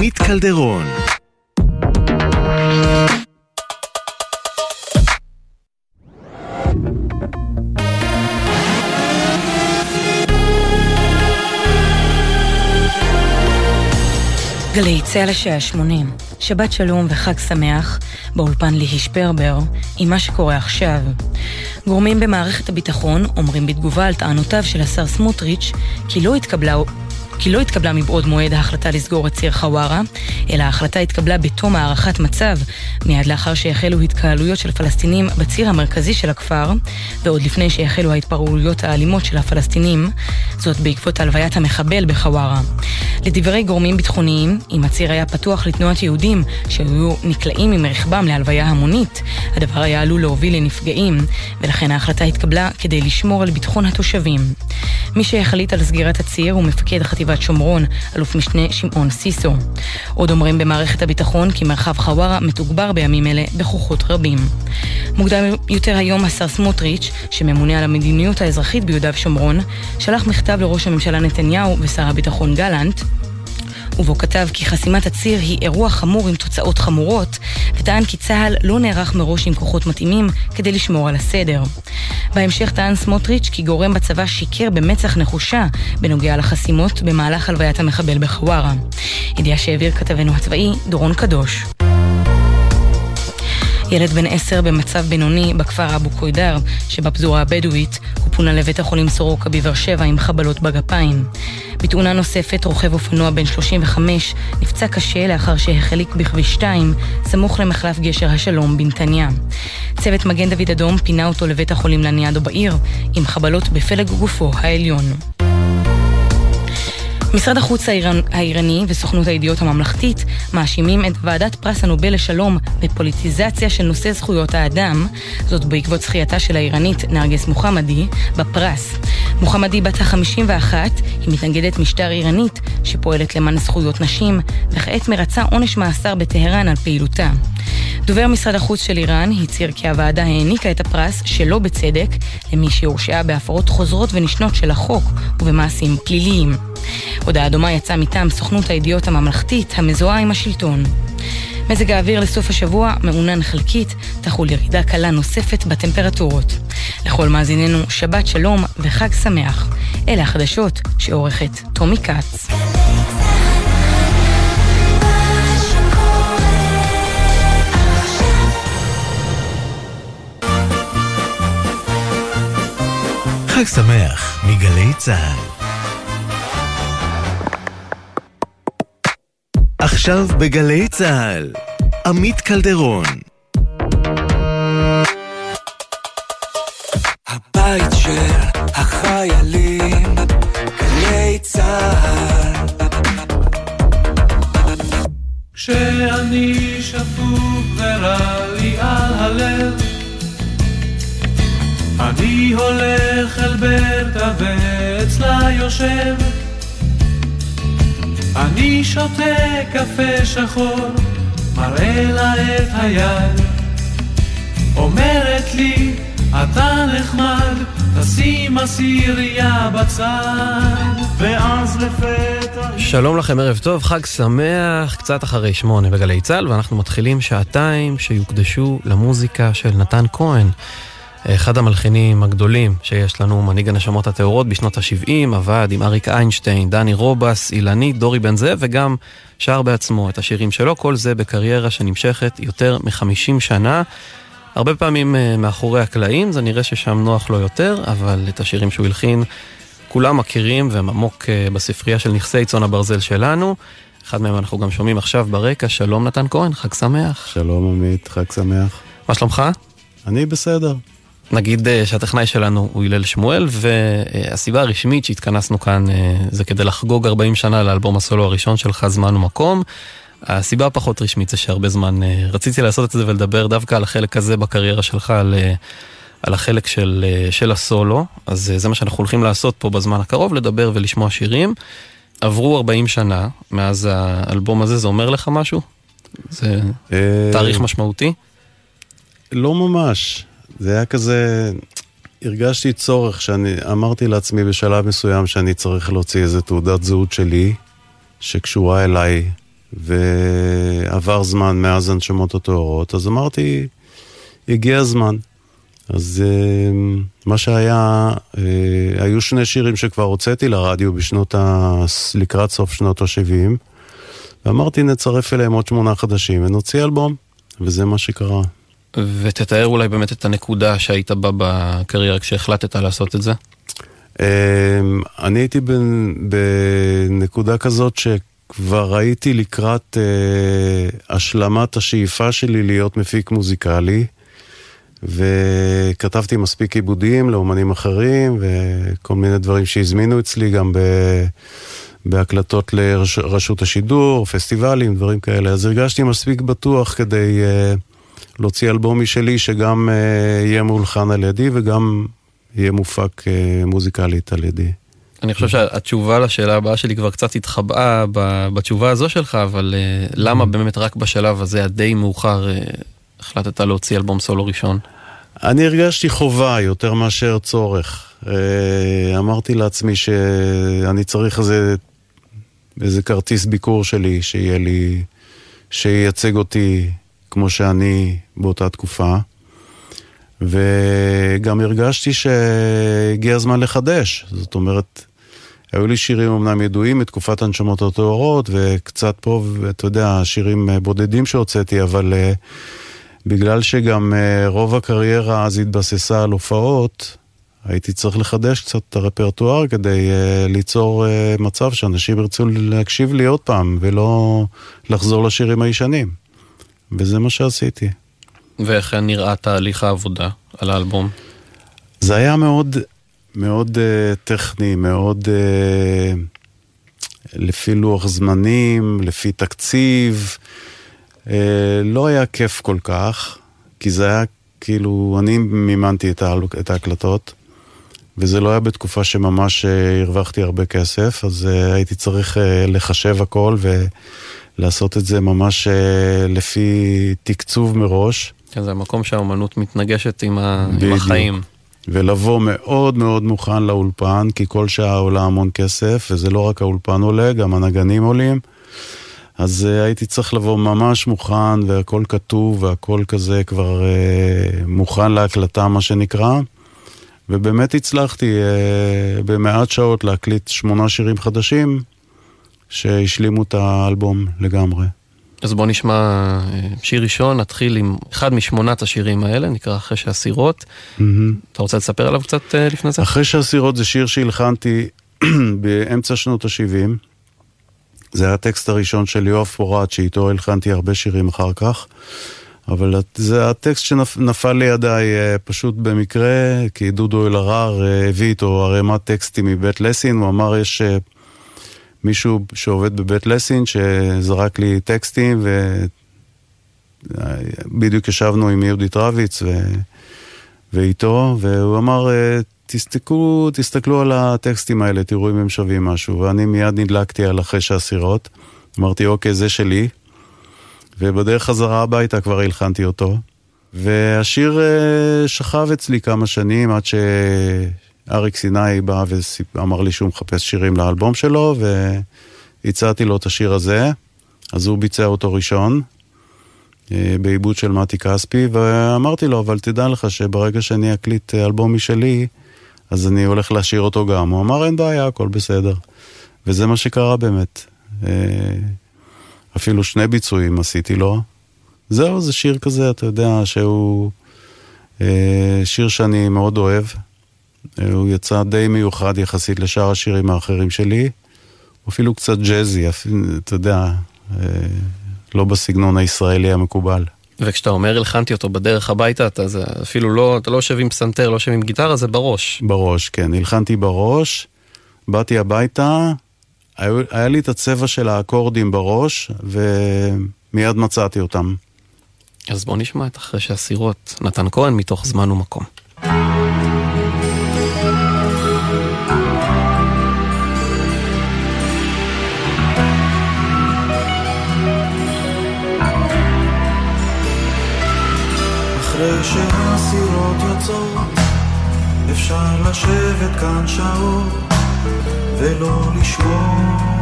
עמית קלדרון. גלי צה"ל השעה 80, שבת שלום וחג שמח, באולפן ליהי שפרבר, עם מה שקורה עכשיו. גורמים במערכת הביטחון אומרים בתגובה על טענותיו של השר סמוטריץ' כי לא התקבלה כי לא התקבלה מבעוד מועד ההחלטה לסגור את ציר חווארה, אלא ההחלטה התקבלה בתום הערכת מצב, מיד לאחר שהחלו התקהלויות של פלסטינים בציר המרכזי של הכפר, ועוד לפני שהחלו ההתפרעויות האלימות של הפלסטינים, זאת בעקבות הלוויית המחבל בחווארה. לדברי גורמים ביטחוניים, אם הציר היה פתוח לתנועת יהודים שהיו נקלעים עם רכבם להלוויה המונית, הדבר היה עלול להוביל לנפגעים, ולכן ההחלטה התקבלה כדי לשמור על ביטחון התושבים. מי שהחליט על סגירת הציר הוא מפקד חטיבת שומרון, אלוף משנה שמעון סיסו. עוד אומרים במערכת הביטחון כי מרחב חווארה מתוגבר בימים אלה בכוחות רבים. מוקדם יותר היום השר סמוטריץ', שממונה על המדיניות האזרחית ביהודה ושומרון, שלח מכתב לראש הממשלה נתניהו ושר הביטחון גלנט, ובו כתב כי חסימת הציר היא אירוע חמור עם תוצאות חמורות, וטען כי צה"ל לא נערך מראש עם כוחות מתאימים כדי לשמור על הסדר. בהמשך טען סמוטריץ' כי גורם בצבא שיקר במצח נחושה בנוגע לחסימות במהלך הלוויית המחבל בחווארה. ידיעה שהעביר כתבנו הצבאי דורון קדוש. ילד בן עשר במצב בינוני בכפר אבו קוידר שבפזורה הבדואית, הוא פונה לבית החולים סורוקה בבאר שבע עם חבלות בגפיים. בתאונה נוספת, רוכב אופנוע בן 35 נפצע קשה לאחר שהחליק בכביש 2, סמוך למחלף גשר השלום בנתניה. צוות מגן דוד אדום פינה אותו לבית החולים לניאדו בעיר, עם חבלות בפלג גופו העליון. משרד החוץ האיראני וסוכנות הידיעות הממלכתית מאשימים את ועדת פרס הנובל לשלום בפוליטיזציה של נושא זכויות האדם, זאת בעקבות זכייתה של האיראנית נרגס מוחמדי בפרס. מוחמדי בת ה-51 היא מתנגדת משטר איראנית שפועלת למען זכויות נשים, וכעת מרצה עונש מאסר בטהרן על פעילותה. דובר משרד החוץ של איראן הצהיר כי הוועדה העניקה את הפרס שלא בצדק למי שהורשעה בהפרות חוזרות ונשנות של החוק ובמעשים פליליים. הודעה דומה יצאה מטעם סוכנות הידיעות הממלכתית המזוהה עם השלטון. מזג האוויר לסוף השבוע מעונן חלקית, תחול ירידה קלה נוספת בטמפרטורות. לכל מאזיננו שבת שלום וחג שמח. אלה החדשות שעורכת טומי כץ. חג שמח מגלי צה"ל עכשיו בגלי צה"ל, עמית קלדרון. הבית של החיילים, גלי צה"ל. כשאני שפוף ורע לי על הלב, אני הולך אל ברטה ואצלה יושב. אני שותה קפה שחור, מראה לה את היד. אומרת לי, אתה נחמד, תשים עשירייה בצד, ואז לפתע... שלום לכם, ערב טוב, חג שמח, קצת אחרי שמונה בגלי צה"ל, ואנחנו מתחילים שעתיים שיוקדשו למוזיקה של נתן כהן. אחד המלחינים הגדולים שיש לנו, מנהיג הנשמות הטהורות בשנות ה-70, עבד עם אריק איינשטיין, דני רובס, אילנית, דורי בן זאב, וגם שר בעצמו את השירים שלו, כל זה בקריירה שנמשכת יותר מ-50 שנה. הרבה פעמים אה, מאחורי הקלעים, זה נראה ששם נוח לו יותר, אבל את השירים שהוא הלחין כולם מכירים והם עמוק אה, בספרייה של נכסי צאן הברזל שלנו. אחד מהם אנחנו גם שומעים עכשיו ברקע, שלום נתן כהן, חג שמח. שלום עמית, חג שמח. מה שלומך? אני בסדר. נגיד אה, שהטכנאי שלנו הוא הלל שמואל, והסיבה הרשמית שהתכנסנו כאן אה, זה כדי לחגוג 40 שנה לאלבום הסולו הראשון שלך, זמן ומקום. הסיבה הפחות רשמית זה שהרבה זמן אה, רציתי לעשות את זה ולדבר דווקא על החלק הזה בקריירה שלך, על, על החלק של, של הסולו, אז זה מה שאנחנו הולכים לעשות פה בזמן הקרוב, לדבר ולשמוע שירים. עברו 40 שנה מאז האלבום הזה, זה אומר לך משהו? זה תאריך משמעותי? לא ממש. זה היה כזה, הרגשתי צורך שאני, אמרתי לעצמי בשלב מסוים שאני צריך להוציא איזה תעודת זהות שלי, שקשורה אליי ועבר זמן מאז הנשמות הטהורות, אז אמרתי, הגיע הזמן. אז אה, מה שהיה, אה, היו שני שירים שכבר הוצאתי לרדיו בשנות ה... לקראת סוף שנות ה-70, ואמרתי נצרף אליהם עוד שמונה חדשים ונוציא אלבום, וזה מה שקרה. ותתאר אולי באמת את הנקודה שהיית בה בקריירה כשהחלטת לעשות את זה. אה, אני הייתי בנקודה כזאת שכבר הייתי לקראת השלמת השאיפה שלי להיות מפיק מוזיקלי. וכתבתי מספיק עיבודים לאומנים אחרים, וכל מיני דברים שהזמינו אצלי גם ב... בהקלטות לרשות השידור, פסטיבלים, דברים כאלה. אז הרגשתי מספיק בטוח כדי uh, להוציא אלבום משלי שגם uh, יהיה מולחן על ידי וגם יהיה מופק uh, מוזיקלית על ידי. אני חושב שהתשובה לשאלה הבאה שלי כבר קצת התחבאה בתשובה הזו שלך, אבל uh, למה mm-hmm. באמת רק בשלב הזה הדי מאוחר uh, החלטת להוציא אלבום סולו ראשון? אני הרגשתי חובה יותר מאשר צורך. אה, אמרתי לעצמי שאני צריך איזה, איזה כרטיס ביקור שלי, שיהיה לי, שייצג אותי כמו שאני באותה תקופה. וגם הרגשתי שהגיע הזמן לחדש. זאת אומרת, היו לי שירים אמנם ידועים מתקופת הנשמות הטהורות, וקצת פה, ואתה יודע, שירים בודדים שהוצאתי, אבל... Uh, בגלל שגם uh, רוב הקריירה אז התבססה על הופעות, הייתי צריך לחדש קצת את הרפרטואר כדי uh, ליצור uh, מצב שאנשים ירצו להקשיב לי עוד פעם, ולא לחזור לשירים הישנים. וזה מה שעשיתי. ואיך נראה תהליך העבודה על האלבום? זה היה מאוד, מאוד uh, טכני, מאוד uh, לפי לוח זמנים, לפי תקציב. אה, לא היה כיף כל כך, כי זה היה כאילו, אני מימנתי את, ההל... את ההקלטות, וזה לא היה בתקופה שממש אה, הרווחתי הרבה כסף, אז uh, הייתי צריך uh, לחשב הכל ולעשות את זה ממש uh, לפי תקצוב מראש. כן, זה המקום שהאומנות מתנגשת עם, ה... עם החיים. ולבוא מאוד מאוד מוכן לאולפן, כי כל שעה עולה המון כסף, וזה לא רק האולפן עולה, גם הנגנים עולים. אז uh, הייתי צריך לבוא ממש מוכן, והכל כתוב, והכל כזה כבר uh, מוכן להקלטה, מה שנקרא. ובאמת הצלחתי uh, במעט שעות להקליט שמונה שירים חדשים, שהשלימו את האלבום לגמרי. אז בוא נשמע שיר ראשון, נתחיל עם אחד משמונת השירים האלה, נקרא אחרי שהסירות. Mm-hmm. אתה רוצה לספר עליו קצת לפני זה? אחרי שהסירות זה שיר שהלחנתי באמצע שנות ה-70. זה היה הטקסט הראשון של יואב פורט, שאיתו הלחנתי הרבה שירים אחר כך. אבל זה הטקסט שנפל לידיי אה, פשוט במקרה, כי דודו אלהרר אה, הביא איתו ערימת טקסטים מבית לסין, הוא אמר יש אה, מישהו שעובד בבית לסין שזרק לי טקסטים ובדיוק ישבנו עם יהודית רביץ ו... ואיתו, והוא אמר תסתכלו, תסתכלו על הטקסטים האלה, תראו אם הם שווים משהו. ואני מיד נדלקתי על אחרי שהסירות. אמרתי, אוקיי, זה שלי. ובדרך חזרה הביתה כבר הלחנתי אותו. והשיר אה, שכב אצלי כמה שנים עד שאריק סיני בא ואמר לי שהוא מחפש שירים לאלבום שלו, והצעתי לו את השיר הזה, אז הוא ביצע אותו ראשון, אה, בעיבוד של מתי כספי, ואמרתי לו, אבל תדע לך שברגע שאני אקליט אלבום משלי, אז אני הולך לשיר אותו גם. הוא אמר, אין בעיה, הכל בסדר. וזה מה שקרה באמת. אה, אפילו שני ביצועים עשיתי לו. זהו, זה שיר כזה, אתה יודע, שהוא אה, שיר שאני מאוד אוהב. אה, הוא יצא די מיוחד יחסית לשאר השירים האחרים שלי. הוא אפילו קצת ג'אזי, אתה יודע, לא בסגנון הישראלי המקובל. וכשאתה אומר הלחנתי אותו בדרך הביתה, אתה זה אפילו לא, אתה לא יושב עם פסנתר, לא יושב עם גיטרה, זה בראש. בראש, כן. הלחנתי בראש, באתי הביתה, היה, היה לי את הצבע של האקורדים בראש, ומיד מצאתי אותם. אז בוא נשמע את אחרי שהסירות, נתן כהן מתוך זמן ומקום. אחרי שהסירות יוצאות, אפשר לשבת כאן שעות ולא לשמוע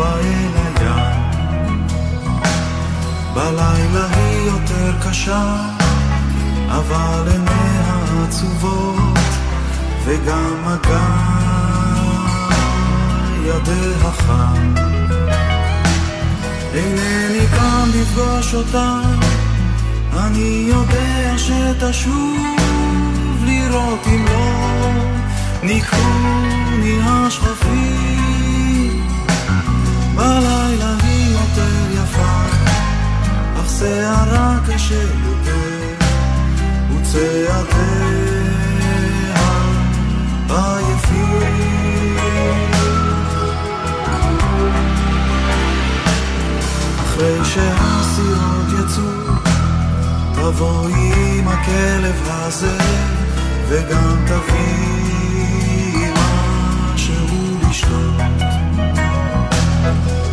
אל הים. בלילה היא יותר קשה, אבל עיניה עצובות, וגם מגע ידיה חם. אינני קם לפגוש אותה, אני יודע שתשוב לראות אם לא ניקוני השכפים. בלילה היא יותר יפה, אך שערה קשה יותר, וצעדיה עייפים. אחרי יצאו, תבואי עם הכלב הזה, וגם תביאי משהו לשתות.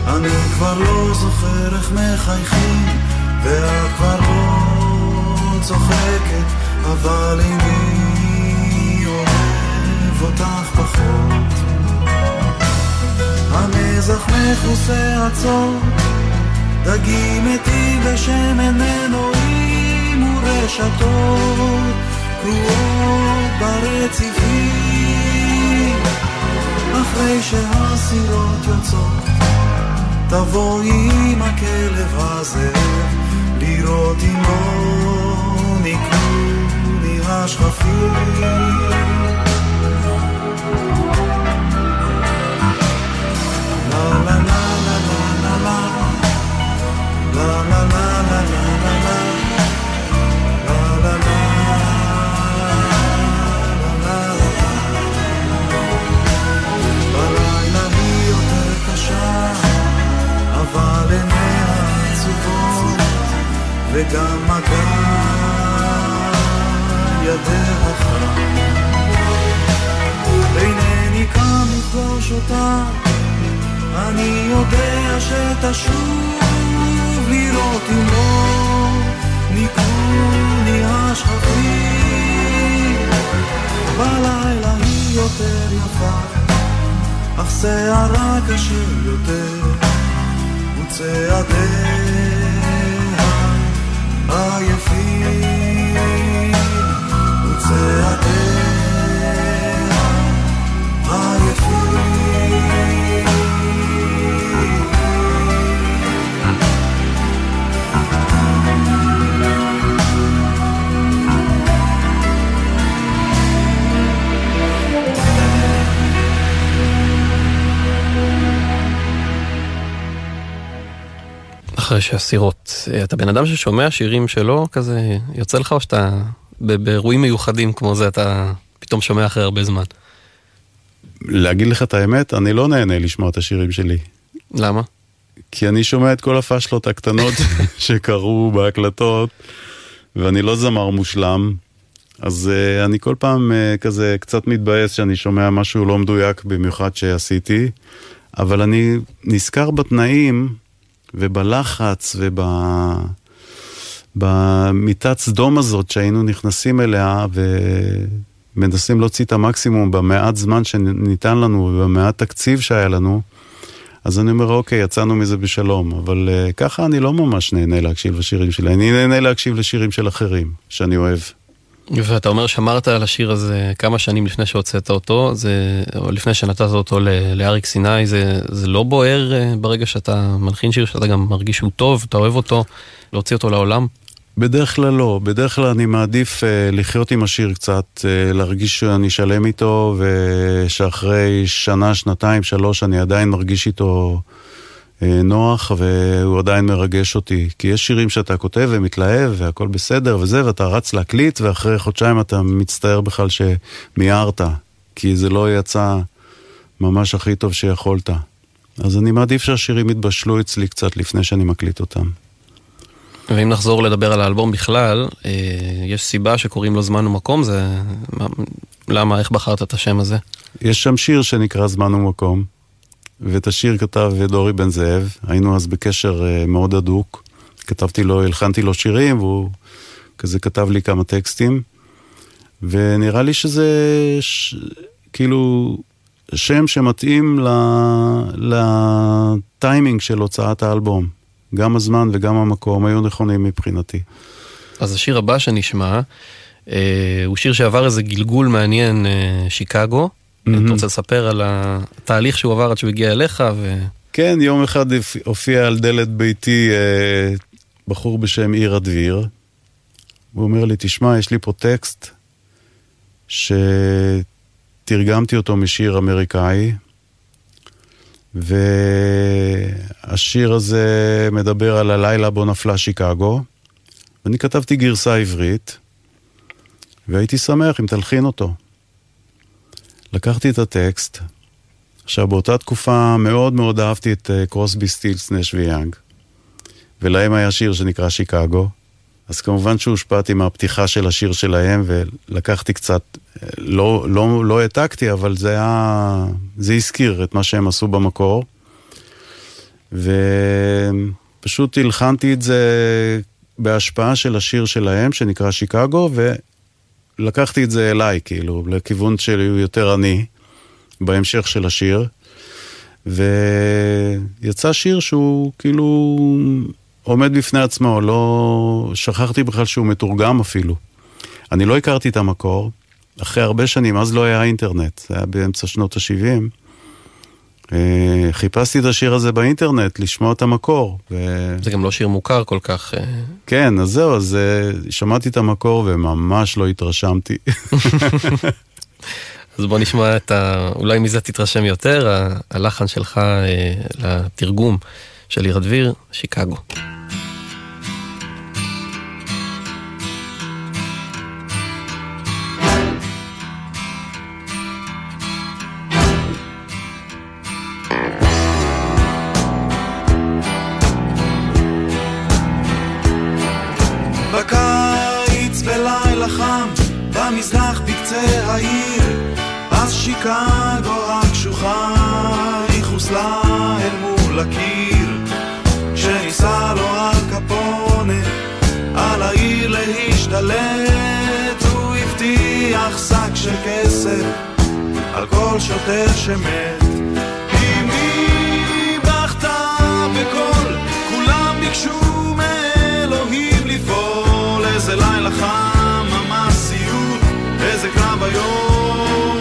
אני כבר לא זוכר איך מחייכים, ואת כבר לא צוחקת, אבל איני אוהב אותך פחות. המזח מכוסה עצות, דגים מתים ושמן מנועים ורשתות קרועות ברציפים. אחרי שהסירות יוצאות, תבואי עם הכלב הזה, לראות אם לא נקנו לי וגם מגע חם. אינני קם לפגוש אותה אני יודע שתשוב לראות אם לא ניקוני השכפים. בלילה היא יותר יפה, אך שערה קשה יותר, וצעדיה אחרי שהסירות. אתה בן אדם ששומע שירים שלו, כזה, יוצא לך או שאתה באירועים מיוחדים כמו זה, אתה פתאום שומע אחרי הרבה זמן? להגיד לך את האמת, אני לא נהנה לשמוע את השירים שלי. למה? כי אני שומע את כל הפאשלות הקטנות שקרו בהקלטות, ואני לא זמר מושלם, אז uh, אני כל פעם uh, כזה קצת מתבאס שאני שומע משהו לא מדויק במיוחד שעשיתי, אבל אני נזכר בתנאים ובלחץ וב... במיטת סדום הזאת שהיינו נכנסים אליה ומנסים להוציא את המקסימום במעט זמן שניתן לנו ובמעט תקציב שהיה לנו, אז אני אומר, אוקיי, יצאנו מזה בשלום, אבל uh, ככה אני לא ממש נהנה להקשיב לשירים שלי, אני נהנה להקשיב לשירים של אחרים, שאני אוהב. ואתה אומר שמרת על השיר הזה כמה שנים לפני שהוצאת אותו, זה, או לפני שנתת אותו לאריק סיני, זה, זה לא בוער אה, ברגע שאתה מלחין שיר שאתה גם מרגיש שהוא טוב, אתה אוהב אותו, להוציא אותו לעולם? בדרך כלל לא, בדרך כלל אני מעדיף uh, לחיות עם השיר קצת, uh, להרגיש שאני שלם איתו, ושאחרי שנה, שנתיים, שלוש, אני עדיין מרגיש איתו uh, נוח, והוא עדיין מרגש אותי. כי יש שירים שאתה כותב ומתלהב, והכל בסדר וזה, ואתה רץ להקליט, ואחרי חודשיים אתה מצטער בכלל שמיהרת, כי זה לא יצא ממש הכי טוב שיכולת. אז אני מעדיף שהשירים יתבשלו אצלי קצת לפני שאני מקליט אותם. ואם נחזור לדבר על האלבום בכלל, אה, יש סיבה שקוראים לו זמן ומקום, זה... למה, איך בחרת את השם הזה? יש שם שיר שנקרא זמן ומקום, ואת השיר כתב דורי בן זאב, היינו אז בקשר אה, מאוד הדוק. כתבתי לו, הלחנתי לו שירים, והוא כזה כתב לי כמה טקסטים, ונראה לי שזה, ש... כאילו, שם שמתאים לטיימינג של הוצאת האלבום. גם הזמן וגם המקום היו נכונים מבחינתי. אז השיר הבא שנשמע, אה, הוא שיר שעבר איזה גלגול מעניין, אה, שיקגו. Mm-hmm. אתה רוצה לספר על התהליך שהוא עבר עד שהוא הגיע אליך? ו... כן, יום אחד הופיע על דלת ביתי אה, בחור בשם עיר הדביר. הוא אומר לי, תשמע, יש לי פה טקסט שתרגמתי אותו משיר אמריקאי, והשיר הזה מדבר על הלילה בו נפלה שיקגו. ואני כתבתי גרסה עברית, והייתי שמח אם תלחין אותו. לקחתי את הטקסט, עכשיו באותה תקופה מאוד מאוד אהבתי את אה, קרוסבי סטילס, נש ויאנג, ולהם היה שיר שנקרא שיקגו, אז כמובן שהושפעתי מהפתיחה של השיר שלהם, ולקחתי קצת, אה, לא, לא, לא העתקתי, אבל זה היה, זה הזכיר את מה שהם עשו במקור. ופשוט הלחנתי את זה בהשפעה של השיר שלהם, שנקרא שיקגו, ולקחתי את זה אליי, כאילו, לכיוון שלי הוא יותר עני, בהמשך של השיר. ויצא שיר שהוא כאילו עומד בפני עצמו, לא... שכחתי בכלל שהוא מתורגם אפילו. אני לא הכרתי את המקור, אחרי הרבה שנים, אז לא היה אינטרנט, זה היה באמצע שנות ה-70. אה, חיפשתי את השיר הזה באינטרנט, לשמוע את המקור. ו... זה גם לא שיר מוכר כל כך. אה. כן, אז זהו, אז אה, שמעתי את המקור וממש לא התרשמתי. אז בוא נשמע את ה... אולי מזה תתרשם יותר, הלחן שלך לתרגום של עיר הדביר, שיקגו. כל שוטר שמת. אמי בכתה בקול, כולם ביקשו מאלוהים לפעול, איזה לילה חם איזה קרב היום,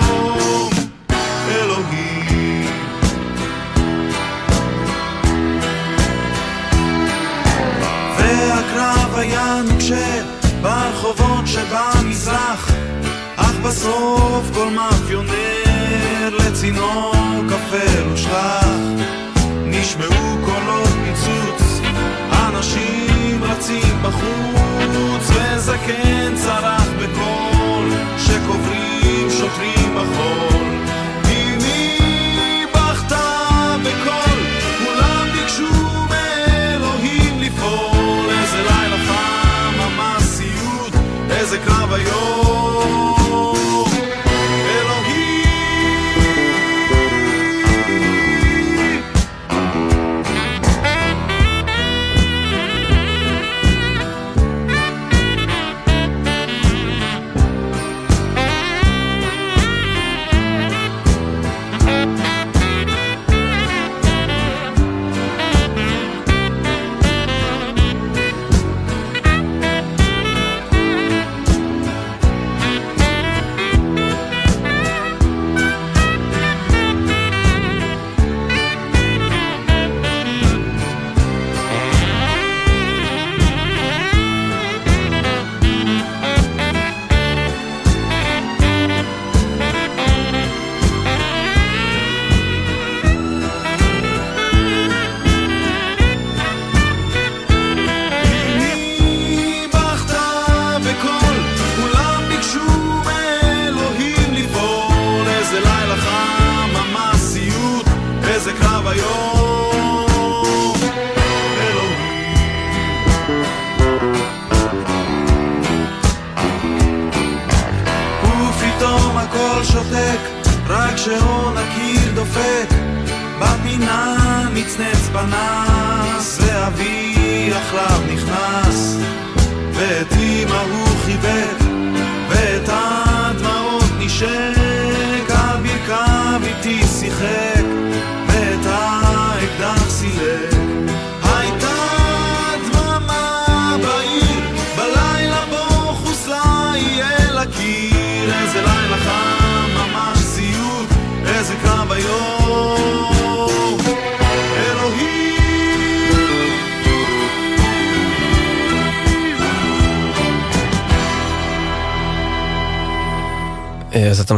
ברחובות שבמזרח, אך בסוף כל מאפיונר לצינור קפה לושלח. נשמעו קולות פיצוץ, אנשים רצים בחוץ, וזקן צרח בקול שקוברים שוטרים בחול.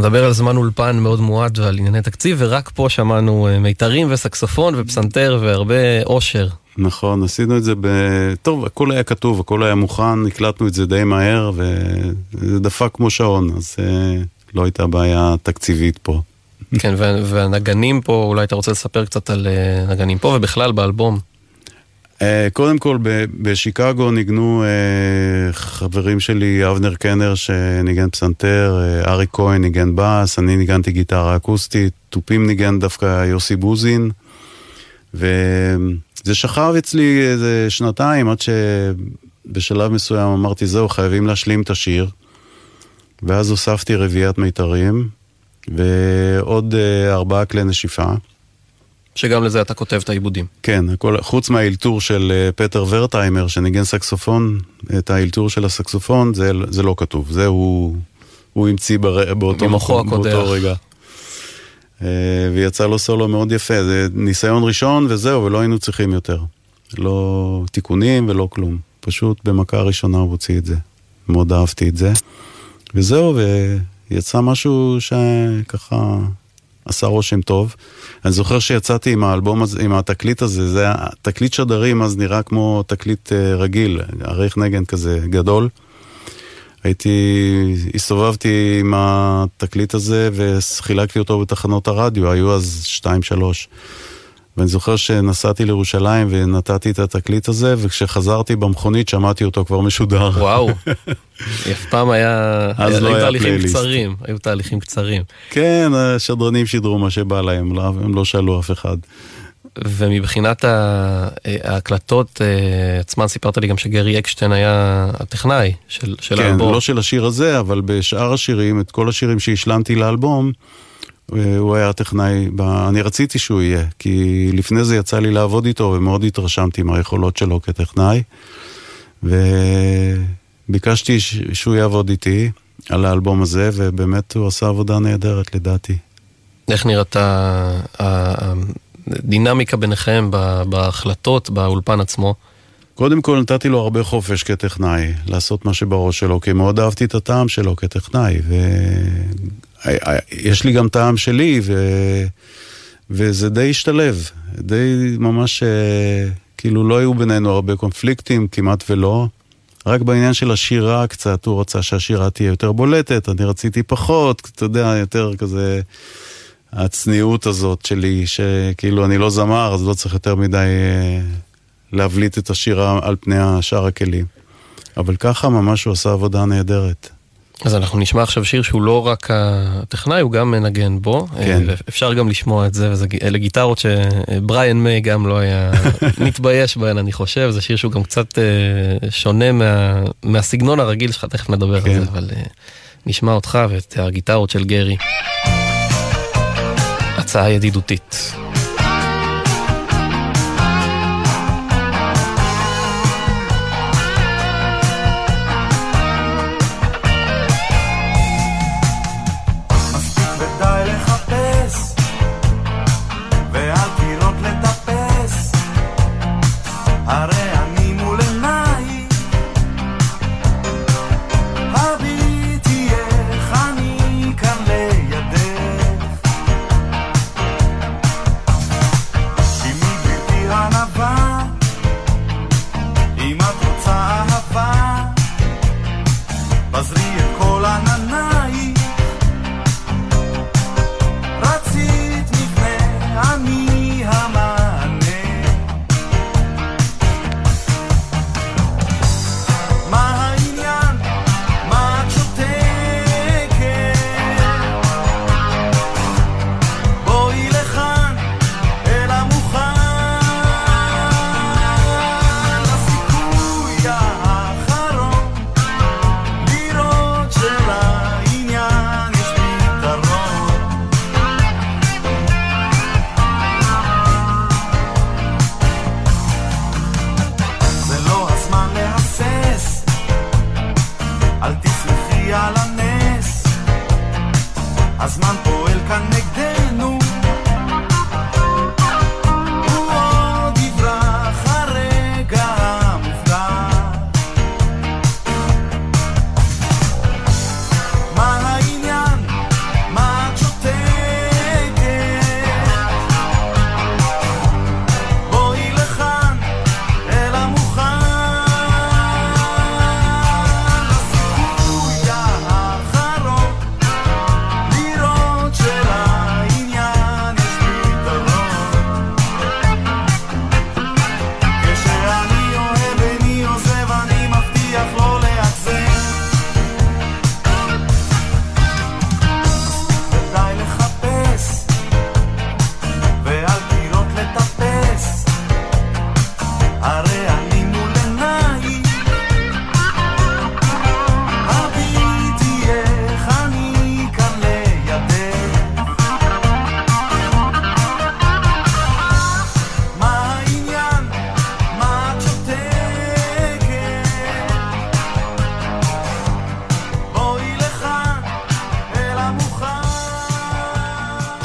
מדבר על זמן אולפן מאוד מועט ועל ענייני תקציב, ורק פה שמענו אה, מיתרים וסקסופון ופסנתר והרבה אושר. נכון, עשינו את זה ב... טוב, הכל היה כתוב, הכל היה מוכן, הקלטנו את זה די מהר, וזה דפק כמו שעון, אז אה, לא הייתה בעיה תקציבית פה. כן, והנגנים פה, אולי אתה רוצה לספר קצת על נגנים פה ובכלל באלבום. אה, קודם כל, בשיקגו ניגנו אה, חברים שלי, אבנר קנר שניגן פסנתר, אה, ארי כהן ניגן בס, אני ניגנתי גיטרה אקוסטית, תופים ניגן דווקא יוסי בוזין, וזה שכב אצלי איזה שנתיים עד שבשלב מסוים אמרתי, זהו, חייבים להשלים את השיר. ואז הוספתי רביעיית מיתרים ועוד ארבעה כלי נשיפה. שגם לזה אתה כותב את העיבודים. כן, הכל, חוץ מהאלתור של אה, פטר ורטהיימר שניגן סקסופון, את האלתור של הסקסופון זה, זה לא כתוב, זה הוא, הוא המציא בר, באותו, מקום, באותו רגע. אה, ויצא לו סולו מאוד יפה, זה ניסיון ראשון וזהו, ולא היינו צריכים יותר. לא תיקונים ולא כלום. פשוט במכה ראשונה הוא הוציא את זה. מאוד אהבתי את זה. וזהו, ויצא משהו שככה עשה רושם טוב. אני זוכר שיצאתי עם האלבום הזה, עם התקליט הזה, זה היה תקליט שדרים, אז נראה כמו תקליט uh, רגיל, עריך נגן כזה גדול. הייתי, הסתובבתי עם התקליט הזה וחילקתי אותו בתחנות הרדיו, היו אז שתיים, שלוש. ואני זוכר שנסעתי לירושלים ונתתי את התקליט הזה, וכשחזרתי במכונית שמעתי אותו כבר משודר. וואו, אף פעם היה... אז לא היה תהליכים קצרים, היו תהליכים קצרים. כן, השדרנים שידרו מה שבא להם, לא, הם לא שאלו אף אחד. ומבחינת ההקלטות אה, עצמן, סיפרת לי גם שגרי אקשטיין היה הטכנאי של, של כן, האלבום. כן, לא של השיר הזה, אבל בשאר השירים, את כל השירים שהשלמתי לאלבום, הוא היה טכנאי, אני רציתי שהוא יהיה, כי לפני זה יצא לי לעבוד איתו ומאוד התרשמתי מהיכולות שלו כטכנאי, וביקשתי שהוא יעבוד איתי על האלבום הזה, ובאמת הוא עשה עבודה נהדרת לדעתי. איך נראית הדינמיקה ביניכם בהחלטות, באולפן עצמו? קודם כל נתתי לו הרבה חופש כטכנאי, לעשות מה שבראש שלו, כי מאוד אהבתי את הטעם שלו כטכנאי, ויש לי גם טעם שלי, ו... וזה די השתלב, די ממש, אה, כאילו לא היו בינינו הרבה קונפליקטים, כמעט ולא. רק בעניין של השירה קצת, הוא רצה שהשירה תהיה יותר בולטת, אני רציתי פחות, אתה יודע, יותר כזה... הצניעות הזאת שלי, שכאילו אני לא זמר, אז לא צריך יותר מדי אה, להבליט את השירה על פני שאר הכלים. אבל ככה ממש הוא עשה עבודה נהדרת. אז אנחנו נשמע עכשיו שיר שהוא לא רק הטכנאי, הוא גם מנגן בו. כן. אפשר גם לשמוע את זה, ואלה גיטרות שבריאן מיי גם לא היה מתבייש בהן, אני חושב. זה שיר שהוא גם קצת אה, שונה מה, מהסגנון הרגיל שלך, תכף נדבר כן. על זה, אבל אה, נשמע אותך ואת הגיטרות של גרי. הצעה ידידותית.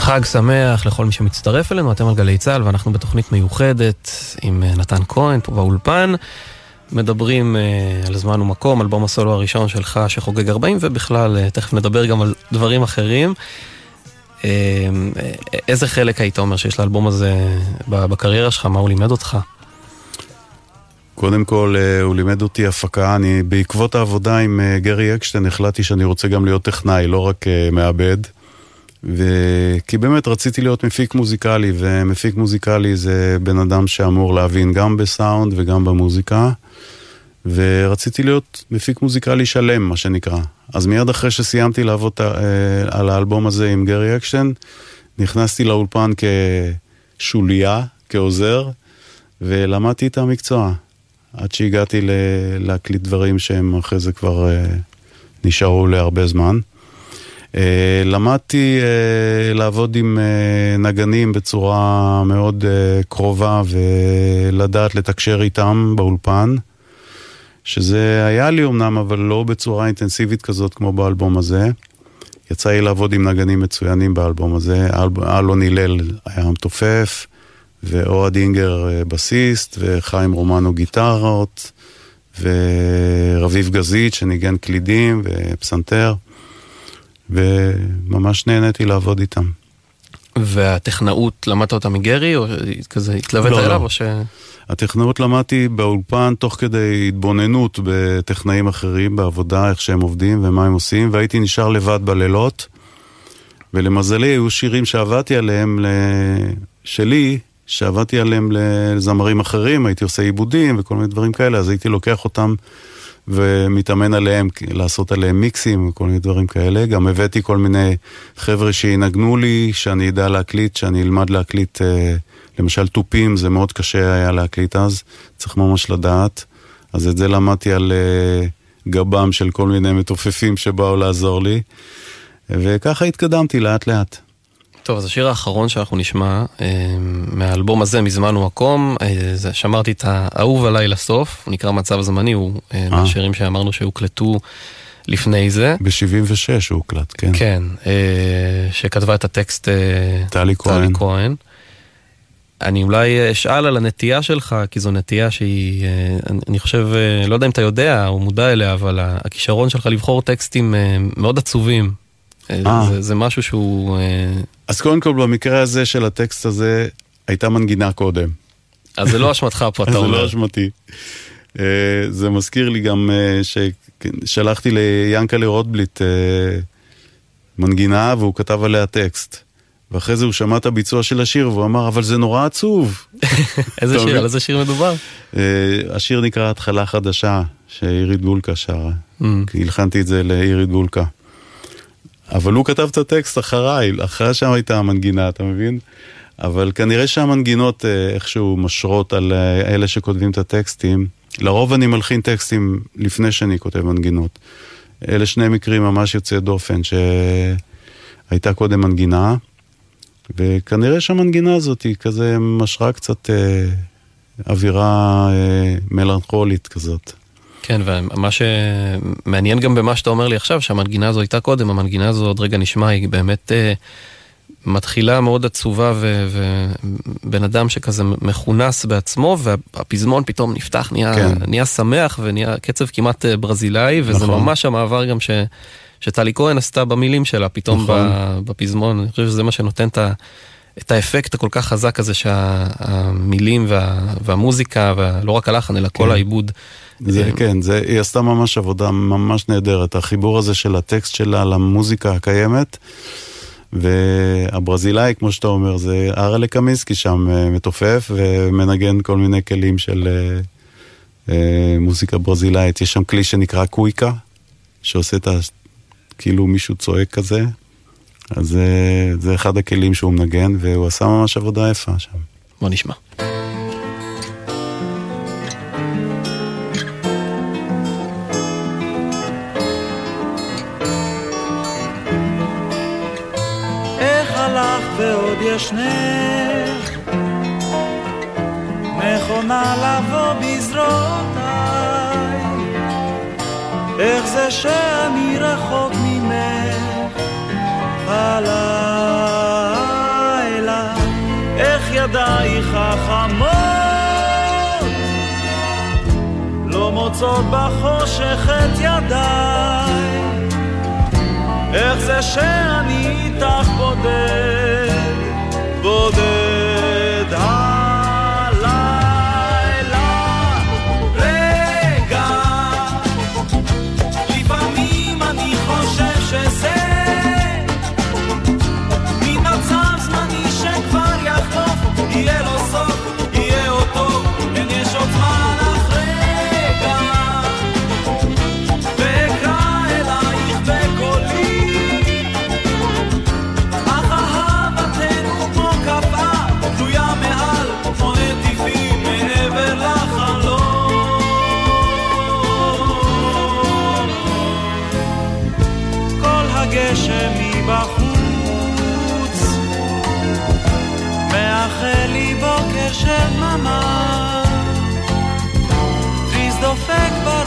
חג שמח לכל מי שמצטרף אלינו, אתם על גלי צה"ל ואנחנו בתוכנית מיוחדת עם אה, נתן כהן פה באולפן. מדברים uh, על זמן ומקום, אלבום הסולו הראשון שלך שחוגג 40 ובכלל uh, תכף נדבר גם על דברים אחרים. איזה חלק היית אומר שיש לאלבום הזה בקריירה שלך, מה הוא לימד אותך? קודם כל, הוא לימד אותי הפקה. אני, בעקבות העבודה עם גרי אקשטיין, החלטתי שאני רוצה גם להיות טכנאי, לא רק מעבד. ו... כי באמת רציתי להיות מפיק מוזיקלי, ומפיק מוזיקלי זה בן אדם שאמור להבין גם בסאונד וגם במוזיקה. ורציתי להיות מפיק מוזיקלי שלם, מה שנקרא. אז מיד אחרי שסיימתי לעבוד אה, על האלבום הזה עם גרי אקשטיין, נכנסתי לאולפן כשוליה, כעוזר, ולמדתי את המקצוע. עד שהגעתי להקליט דברים שהם אחרי זה כבר אה, נשארו להרבה זמן. אה, למדתי אה, לעבוד עם אה, נגנים בצורה מאוד קרובה ולדעת לתקשר איתם באולפן, שזה היה לי אמנם, אבל לא בצורה אינטנסיבית כזאת כמו באלבום הזה. יצא לי לעבוד עם נגנים מצוינים באלבום הזה, אלון הלל היה מתופף, ואוהד אינגר בסיסט, וחיים רומנו גיטרות, ורביב גזית שניגן קלידים ופסנתר. וממש נהניתי לעבוד איתם. והטכנאות, למדת אותה מגרי, או כזה התלווית לא, אליו, לא. או ש... הטכנאות למדתי באולפן תוך כדי התבוננות בטכנאים אחרים, בעבודה, איך שהם עובדים ומה הם עושים, והייתי נשאר לבד בלילות. ולמזלי היו שירים שעבדתי עליהם, שלי, שעבדתי עליהם לזמרים אחרים, הייתי עושה עיבודים וכל מיני דברים כאלה, אז הייתי לוקח אותם ומתאמן עליהם, לעשות עליהם מיקסים וכל מיני דברים כאלה. גם הבאתי כל מיני חבר'ה שינגנו לי, שאני אדע להקליט, שאני אלמד להקליט, אה, למשל תופים, זה מאוד קשה היה להקליט אז, צריך ממש לדעת. אז את זה למדתי על אה, גבם של כל מיני מתופפים שבאו לעזור לי, וככה התקדמתי לאט לאט. טוב, אז השיר האחרון שאנחנו נשמע אה, מהאלבום הזה, מזמן ומקום, אה, זה, שמרתי את האהוב עליי לסוף, הוא נקרא מצב זמני, הוא אה. מהשירים שאמרנו שהוקלטו לפני זה. ב-76 הוא הוקלט, כן. כן, שכתבה את הטקסט טלי כהן. כהן. אני אולי אשאל על הנטייה שלך, כי זו נטייה שהיא, אני חושב, לא יודע אם אתה יודע או מודע אליה, אבל הכישרון שלך לבחור טקסטים מאוד עצובים. זה, זה משהו שהוא... אז קודם כל, במקרה הזה של הטקסט הזה, הייתה מנגינה קודם. אז זה לא אשמתך פה, אתה אומר. זה לא אשמתי. אה, זה מזכיר לי גם אה, ששלחתי ליאנקלה רוטבליט אה, מנגינה והוא כתב עליה טקסט. ואחרי זה הוא שמע את הביצוע של השיר והוא אמר, אבל זה נורא עצוב. איזה שיר? על איזה שיר מדובר? השיר נקרא התחלה חדשה, שאירית בולקה שרה. Mm. הלחנתי את זה לאירית בולקה. אבל הוא כתב את הטקסט אחריי, אחרי שם הייתה המנגינה, אתה מבין? אבל כנראה שהמנגינות אה, איכשהו משרות על אה, אלה שכותבים את הטקסטים. לרוב אני מלחין טקסטים לפני שאני כותב מנגינות. אלה שני מקרים ממש יוצאי דופן, שהייתה קודם מנגינה, וכנראה שהמנגינה הזאת היא כזה משרה קצת אה, אווירה אה, מלנכולית כזאת. כן, ומה שמעניין גם במה שאתה אומר לי עכשיו, שהמנגינה הזו הייתה קודם, המנגינה הזו עוד רגע נשמע, היא באמת uh, מתחילה מאוד עצובה ובן אדם שכזה מכונס בעצמו, והפזמון פתאום נפתח, נהיה, כן. נהיה שמח ונהיה קצב כמעט uh, ברזילאי, וזה נכון. ממש המעבר גם ש... שטלי כהן עשתה במילים שלה, פתאום נכון. בפזמון, אני חושב שזה מה שנותן את ה... את האפקט הכל כך חזק הזה שהמילים וה, והמוזיקה, ולא רק הלחן, אלא כן. כל העיבוד. זה, אה, כן, זה, היא עשתה ממש עבודה ממש נהדרת. החיבור הזה של הטקסט שלה למוזיקה הקיימת, והברזילאי, כמו שאתה אומר, זה אראלה קמינסקי שם אה, מתופף ומנגן כל מיני כלים של אה, מוזיקה ברזילאית. יש שם כלי שנקרא קוויקה, שעושה את ה... כאילו מישהו צועק כזה. אז זה, זה אחד הכלים שהוא מנגן, והוא עשה ממש עבודה יפה שם. בוא נשמע. ועוד ישנך מכונה לבוא בזרועותיי. איך זה שאני רחוק ממך? הלך ידייך החמות? לא מוצאות בחושך את ידיי. איך זה שאני איתך בודד, בודד של דממה טריז דופק ברוח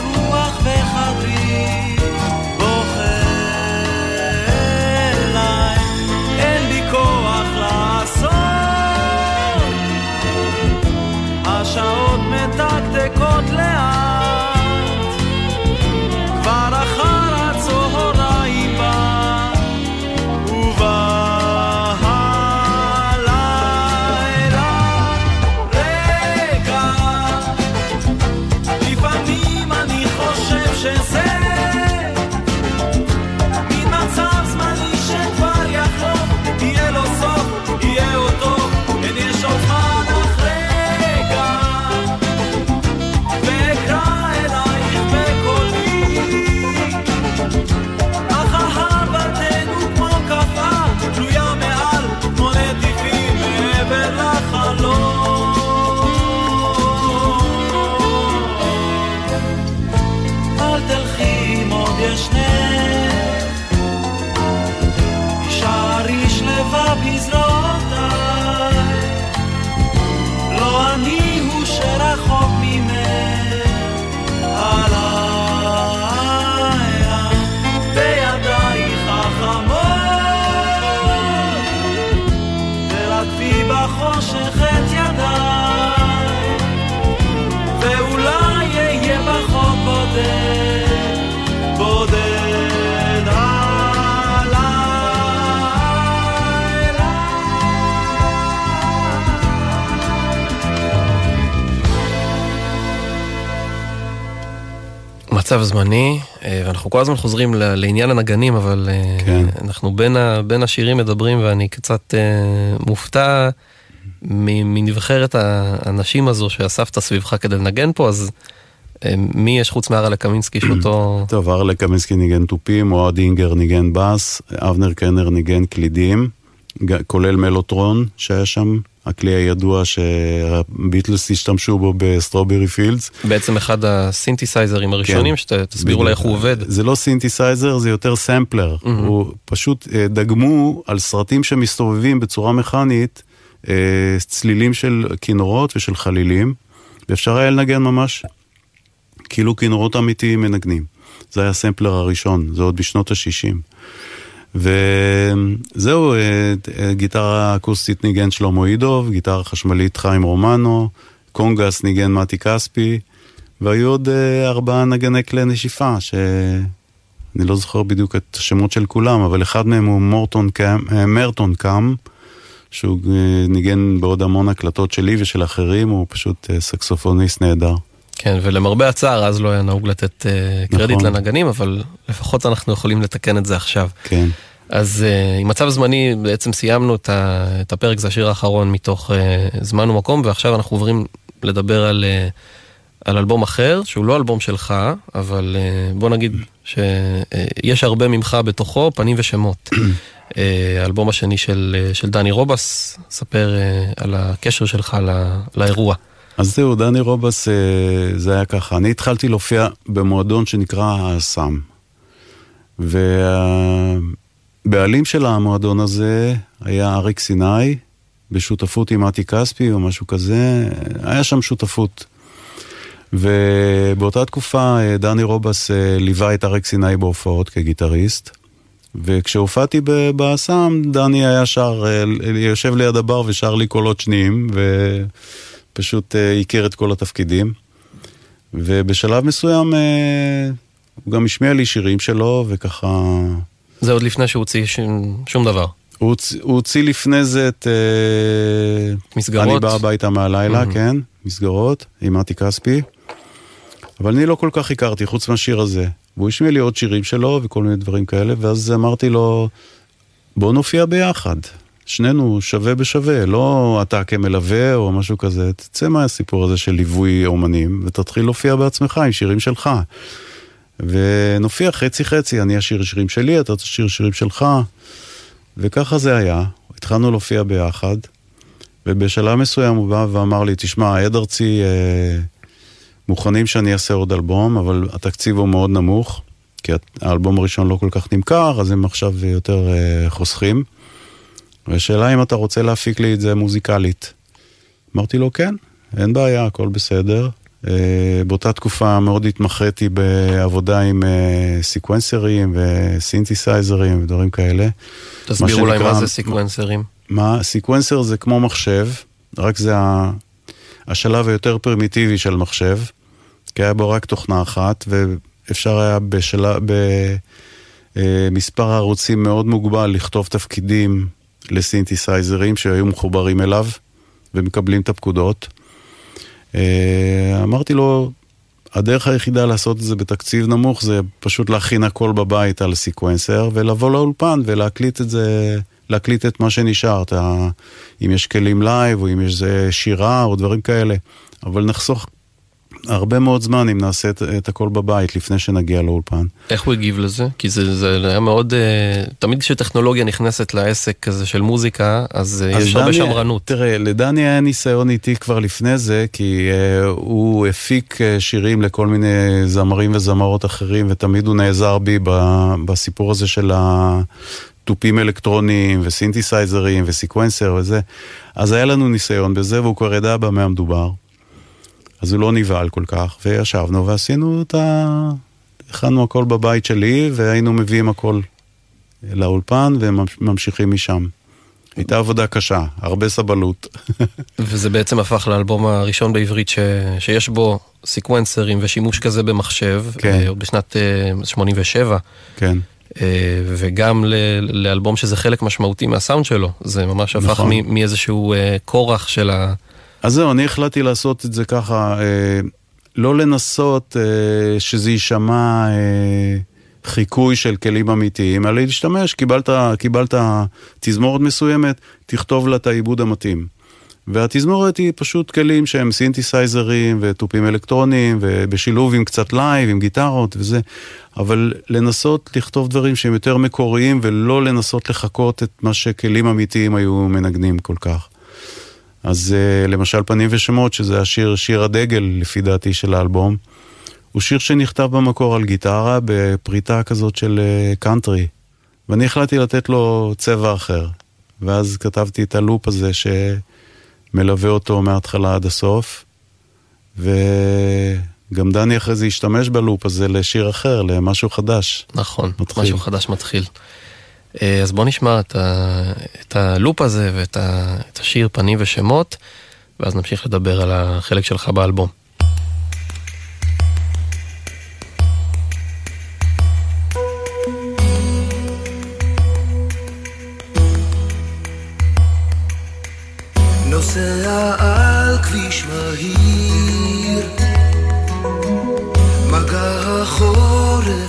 מצב זמני, אה, ואנחנו כל הזמן חוזרים לעניין הנגנים, אבל אה, כן. אנחנו בין, ה, בין השירים מדברים, ואני קצת אה, מופתע מנבחרת האנשים הזו שאספת סביבך כדי לנגן פה, אז מי יש חוץ מארלה קמינסקי שאותו... טוב, ארלה קמינסקי ניגן תופים, אוהד אינגר ניגן בס, אבנר קנר ניגן קלידים, כולל מלוטרון שהיה שם, הכלי הידוע שהביטלס השתמשו בו ב Strawberry Fields. בעצם אחד הסינתסייזרים הראשונים, שתסבירו לי איך הוא עובד. זה לא סינתסייזר, זה יותר סמפלר. הוא פשוט אה, דגמו על סרטים שמסתובבים בצורה מכנית אה, צלילים של כינורות ושל חלילים, ואפשר היה לנגן ממש כאילו כינורות אמיתיים מנגנים. זה היה הסמפלר הראשון, זה עוד בשנות ה-60. וזהו, אה, אה, גיטרה אקוסטית ניגן שלמה אידוב, גיטרה חשמלית חיים רומנו, קונגס ניגן מתי כספי, והיו עוד אה, ארבעה נגני כלי נשיפה, שאני לא זוכר בדיוק את השמות של כולם, אבל אחד מהם הוא מורטון קאם, מרטון קאם, שהוא ניגן בעוד המון הקלטות שלי ושל אחרים, הוא פשוט סקסופוניסט נהדר. כן, ולמרבה הצער, אז לא היה נהוג לתת אה, קרדיט נכון. לנגנים, אבל לפחות אנחנו יכולים לתקן את זה עכשיו. כן. אז uh, עם מצב זמני בעצם סיימנו את, ה, את הפרק, זה השיר האחרון מתוך uh, זמן ומקום, ועכשיו אנחנו עוברים לדבר על, uh, על אלבום אחר, שהוא לא אלבום שלך, אבל uh, בוא נגיד שיש uh, הרבה ממך בתוכו, פנים ושמות. uh, האלבום השני של, uh, של דני רובס, ספר uh, על הקשר שלך לא, לאירוע. אז זהו, דני רובס, אה, זה היה ככה. אני התחלתי להופיע במועדון שנקרא האסם. והבעלים של המועדון הזה היה אריק סיני, בשותפות עם מתי כספי או משהו כזה, היה שם שותפות. ובאותה תקופה אה, דני רובס אה, ליווה את אריק סיני בהופעות כגיטריסט, וכשהופעתי באסם, דני היה שר, יושב ליד הבר ושר לי קולות שניים, ופשוט אה, הכיר את כל התפקידים. ובשלב מסוים אה, הוא גם השמיע לי שירים שלו, וככה... זה עוד לפני שהוא הוציא שום, שום דבר. הוא הוא הוציא לפני זה את... אה, מסגרות? אני בא הביתה מהלילה, Mhm. כן, מסגרות, עם מתי כספי. אבל אני לא כל כך הכרתי, חוץ מהשיר הזה. והוא השמיע לי עוד שירים שלו וכל מיני דברים כאלה, ואז אמרתי לו, בוא נופיע ביחד. שנינו שווה בשווה, לא אתה כמלווה או משהו כזה, תצא מהסיפור הזה של ליווי אומנים ותתחיל להופיע בעצמך עם שירים שלך. ונופיע חצי חצי, אני אשיר שירים שלי, אתה תשיר שירים שלך. וככה זה היה, התחלנו להופיע ביחד, ובשלב מסוים הוא בא ואמר לי, תשמע, עד ארצי אה, מוכנים שאני אעשה עוד אלבום, אבל התקציב הוא מאוד נמוך, כי האלבום הראשון לא כל כך נמכר, אז הם עכשיו יותר אה, חוסכים. והשאלה אם אתה רוצה להפיק לי את זה מוזיקלית. אמרתי לו, כן, אין בעיה, הכל בסדר. Uh, באותה תקופה מאוד התמחיתי בעבודה עם uh, סיקוונסרים וסינתסייזרים ודברים כאלה. תסביר מה אולי שנקרא- מה זה סיקוונסרים. מה, סיקוונסר זה כמו מחשב, רק זה ה- השלב היותר פרימיטיבי של מחשב, כי היה בו רק תוכנה אחת, ואפשר היה בשלב, במספר ערוצים מאוד מוגבל לכתוב תפקידים לסינתסייזרים שהיו מחוברים אליו ומקבלים את הפקודות. אה, אמרתי לו, הדרך היחידה לעשות את זה בתקציב נמוך זה פשוט להכין הכל בבית על סיקוונסר ולבוא לאולפן ולהקליט את זה, להקליט את מה שנשאר. אם יש כלים live או אם יש שירה או דברים כאלה, אבל נחסוך הרבה מאוד זמן אם נעשה את, את הכל בבית לפני שנגיע לאולפן. איך הוא הגיב לזה? כי זה, זה היה מאוד... אה, תמיד כשטכנולוגיה נכנסת לעסק כזה של מוזיקה, אז, אה, אז יש הרבה דני- שמרנות. תראה, לדני היה ניסיון איתי כבר לפני זה, כי uh, הוא הפיק uh, שירים לכל מיני זמרים וזמרות אחרים, ותמיד הוא נעזר בי ב, בסיפור הזה של התופים אלקטרוניים וסינתסייזרים וסיקוונסר וזה. אז היה לנו ניסיון בזה, והוא כבר ידע במה המדובר. אז הוא לא נבהל כל כך, וישבנו ועשינו את ה... הכנו הכל בבית שלי, והיינו מביאים הכל לאולפן וממשיכים משם. הייתה עבודה קשה, הרבה סבלות. וזה בעצם הפך לאלבום הראשון בעברית ש... שיש בו סיקוונסרים ושימוש כזה במחשב, כן. אה, עוד בשנת אה, 87, כן. אה, וגם ל... לאלבום שזה חלק משמעותי מהסאונד שלו, זה ממש הפך נכון. מאיזשהו אה, כורח של ה... אז זהו, אני החלטתי לעשות את זה ככה, אה, לא לנסות אה, שזה יישמע אה, חיקוי של כלים אמיתיים, אלא להשתמש, קיבלת, קיבלת תזמורת מסוימת, תכתוב לה את העיבוד המתאים. והתזמורת היא פשוט כלים שהם סינתסייזרים ותופים אלקטרוניים ובשילוב עם קצת live, עם גיטרות וזה, אבל לנסות לכתוב דברים שהם יותר מקוריים ולא לנסות לחקות את מה שכלים אמיתיים היו מנגנים כל כך. אז uh, למשל פנים ושמות, שזה השיר, שיר הדגל לפי דעתי של האלבום, הוא שיר שנכתב במקור על גיטרה בפריטה כזאת של קאנטרי, ואני החלטתי לתת לו צבע אחר, ואז כתבתי את הלופ הזה שמלווה אותו מההתחלה עד הסוף, וגם דני אחרי זה השתמש בלופ הזה לשיר אחר, למשהו חדש. נכון, מתחיל. משהו חדש מתחיל. אה, אז בוא נשמע את, ה... את הלופ הזה ואת ה... את השיר פנים ושמות, ואז נמשיך לדבר על החלק שלך באלבום.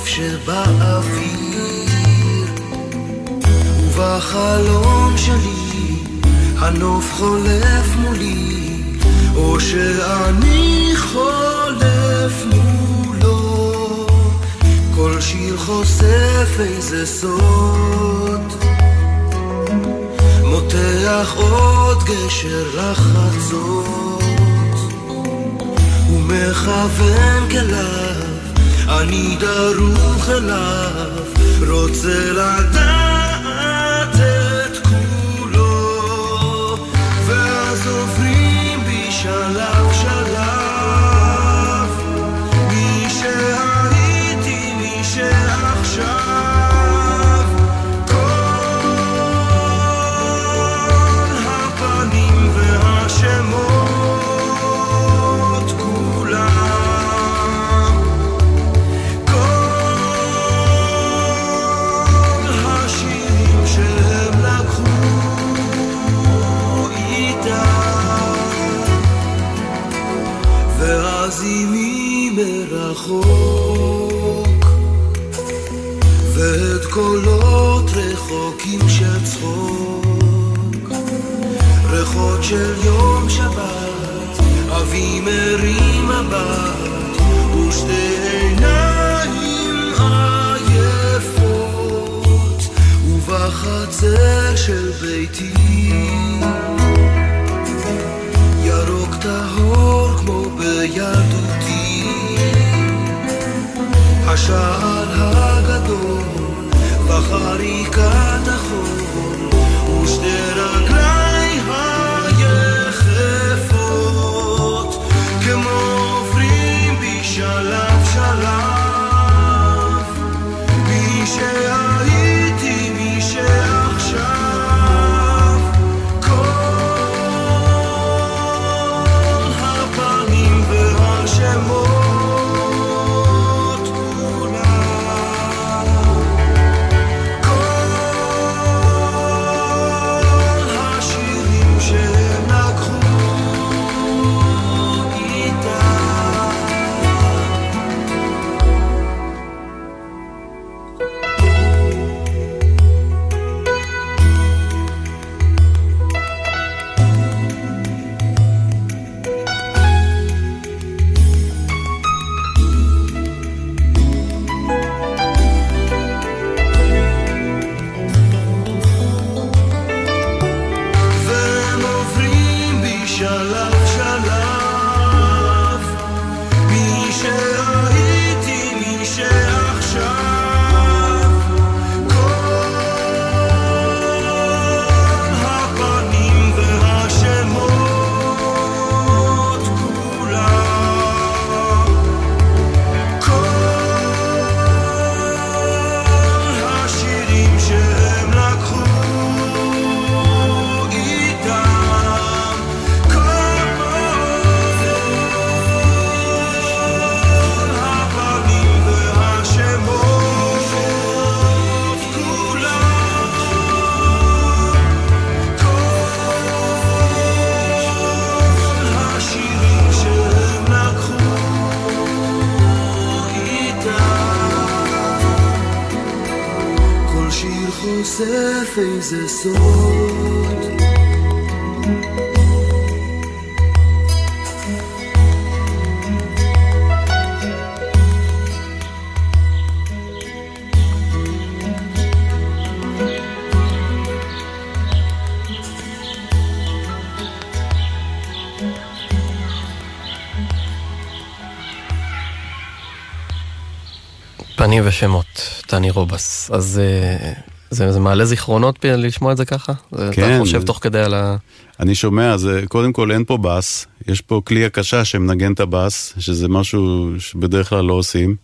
שבאוויר ובחלום שלי הנוף חולף מולי או שאני חולף מולו. כל שיר חושף איזה סוד מותח עוד גשר לחצות. ומכוון כליו, אני דרוך אליו, רוצה לדעת בי שלב איזה סוד פנים ושמות, טני רובס. אז אה, זה, זה מעלה זיכרונות ב- לשמוע את זה ככה? זה- אתה כן, חושב תוך כדי על ה... אני שומע, זה, קודם כל אין פה בס, יש פה כלי הקשה שמנגן את הבס, שזה משהו שבדרך כלל לא עושים,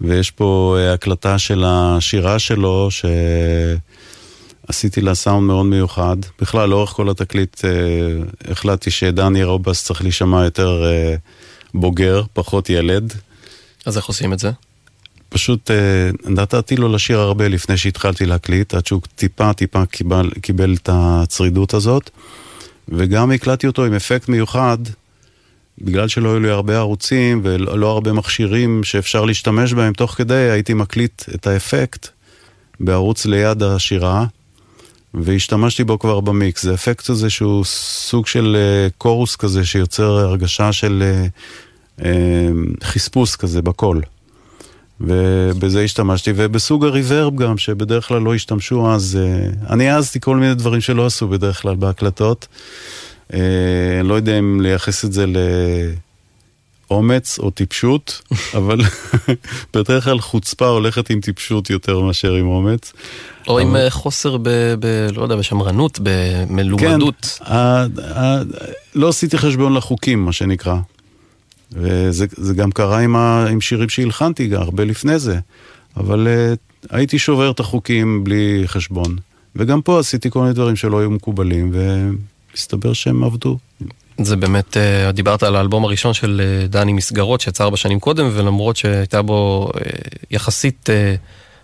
ויש פה אה, הקלטה של השירה שלו, שעשיתי לה סאונד מאוד מיוחד. בכלל, לאורך כל התקליט אה, החלטתי שדני רובס צריך להישמע יותר אה, בוגר, פחות ילד. אז איך עושים את זה? פשוט אה, נתתי לו לשיר הרבה לפני שהתחלתי להקליט, עד שהוא טיפה טיפה קיבל, קיבל את הצרידות הזאת. וגם הקלטתי אותו עם אפקט מיוחד, בגלל שלא היו לי הרבה ערוצים ולא לא הרבה מכשירים שאפשר להשתמש בהם, תוך כדי הייתי מקליט את האפקט בערוץ ליד השירה, והשתמשתי בו כבר במיקס. זה אפקט הזה שהוא סוג של אה, קורוס כזה שיוצר הרגשה של אה, חספוס כזה בקול. ובזה השתמשתי, ובסוג הריברב גם, שבדרך כלל לא השתמשו אז, אה, אני העזתי כל מיני דברים שלא עשו בדרך כלל בהקלטות. אה, אני לא יודע אם לייחס את זה לאומץ או טיפשות, אבל בדרך כלל חוצפה הולכת עם טיפשות יותר מאשר עם אומץ. או עם אה, חוסר ב... ב... לא יודע, בשמרנות, במלומדות. כן, לא עשיתי חשבון לחוקים, מה שנקרא. וזה זה גם קרה עם, ה, עם שירים שהלחנתי גם הרבה לפני זה. אבל uh, הייתי שובר את החוקים בלי חשבון. וגם פה עשיתי כל מיני דברים שלא היו מקובלים, ומסתבר שהם עבדו. זה באמת, אה, דיברת על האלבום הראשון של אה, דני מסגרות שיצא ארבע שנים קודם, ולמרות שהייתה בו יחסית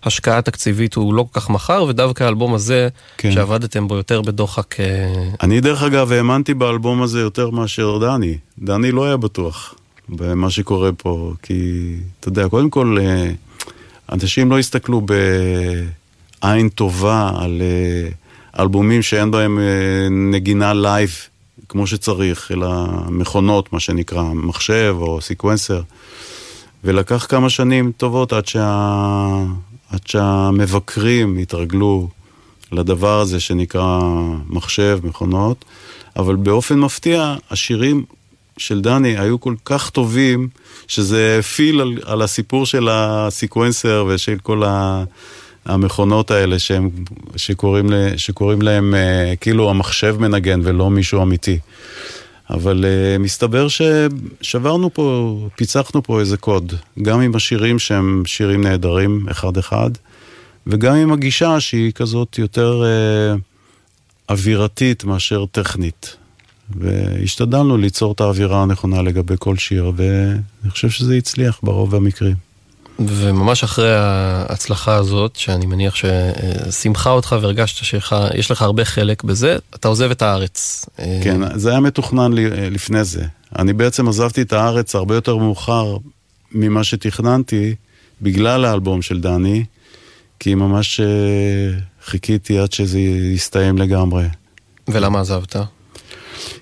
השקעה תקציבית, הוא לא כל כך מכר, ודווקא האלבום הזה, כן. שעבדתם בו יותר בדוחק, אני דרך אגב האמנתי באלבום הזה יותר מאשר דני. דני לא היה בטוח. במה שקורה פה, כי אתה יודע, קודם כל, אה, אנשים לא הסתכלו בעין טובה על אה, אלבומים שאין בהם אה, נגינה live כמו שצריך, אלא מכונות, מה שנקרא, מחשב או סיקוונסר. ולקח כמה שנים טובות עד, שה... עד שהמבקרים התרגלו לדבר הזה שנקרא מחשב, מכונות, אבל באופן מפתיע, השירים של דני היו כל כך טובים, שזה הפיל על, על הסיפור של הסיקוונסר ושל כל ה... המכונות האלה שהם, שקוראים, ל, שקוראים להם uh, כאילו המחשב מנגן ולא מישהו אמיתי. אבל uh, מסתבר ששברנו פה, פיצחנו פה איזה קוד, גם עם השירים שהם שירים נהדרים אחד-אחד, וגם עם הגישה שהיא כזאת יותר uh, אווירתית מאשר טכנית. והשתדלנו ליצור את האווירה הנכונה לגבי כל שיר, ואני חושב שזה הצליח ברוב המקרים. וממש אחרי ההצלחה הזאת, שאני מניח ששימחה אותך והרגשת שיש לך הרבה חלק בזה, אתה עוזב את הארץ. כן, זה היה מתוכנן לי, לפני זה. אני בעצם עזבתי את הארץ הרבה יותר מאוחר ממה שתכננתי, בגלל האלבום של דני, כי ממש אה, חיכיתי עד שזה יסתיים לגמרי. ולמה עזבת?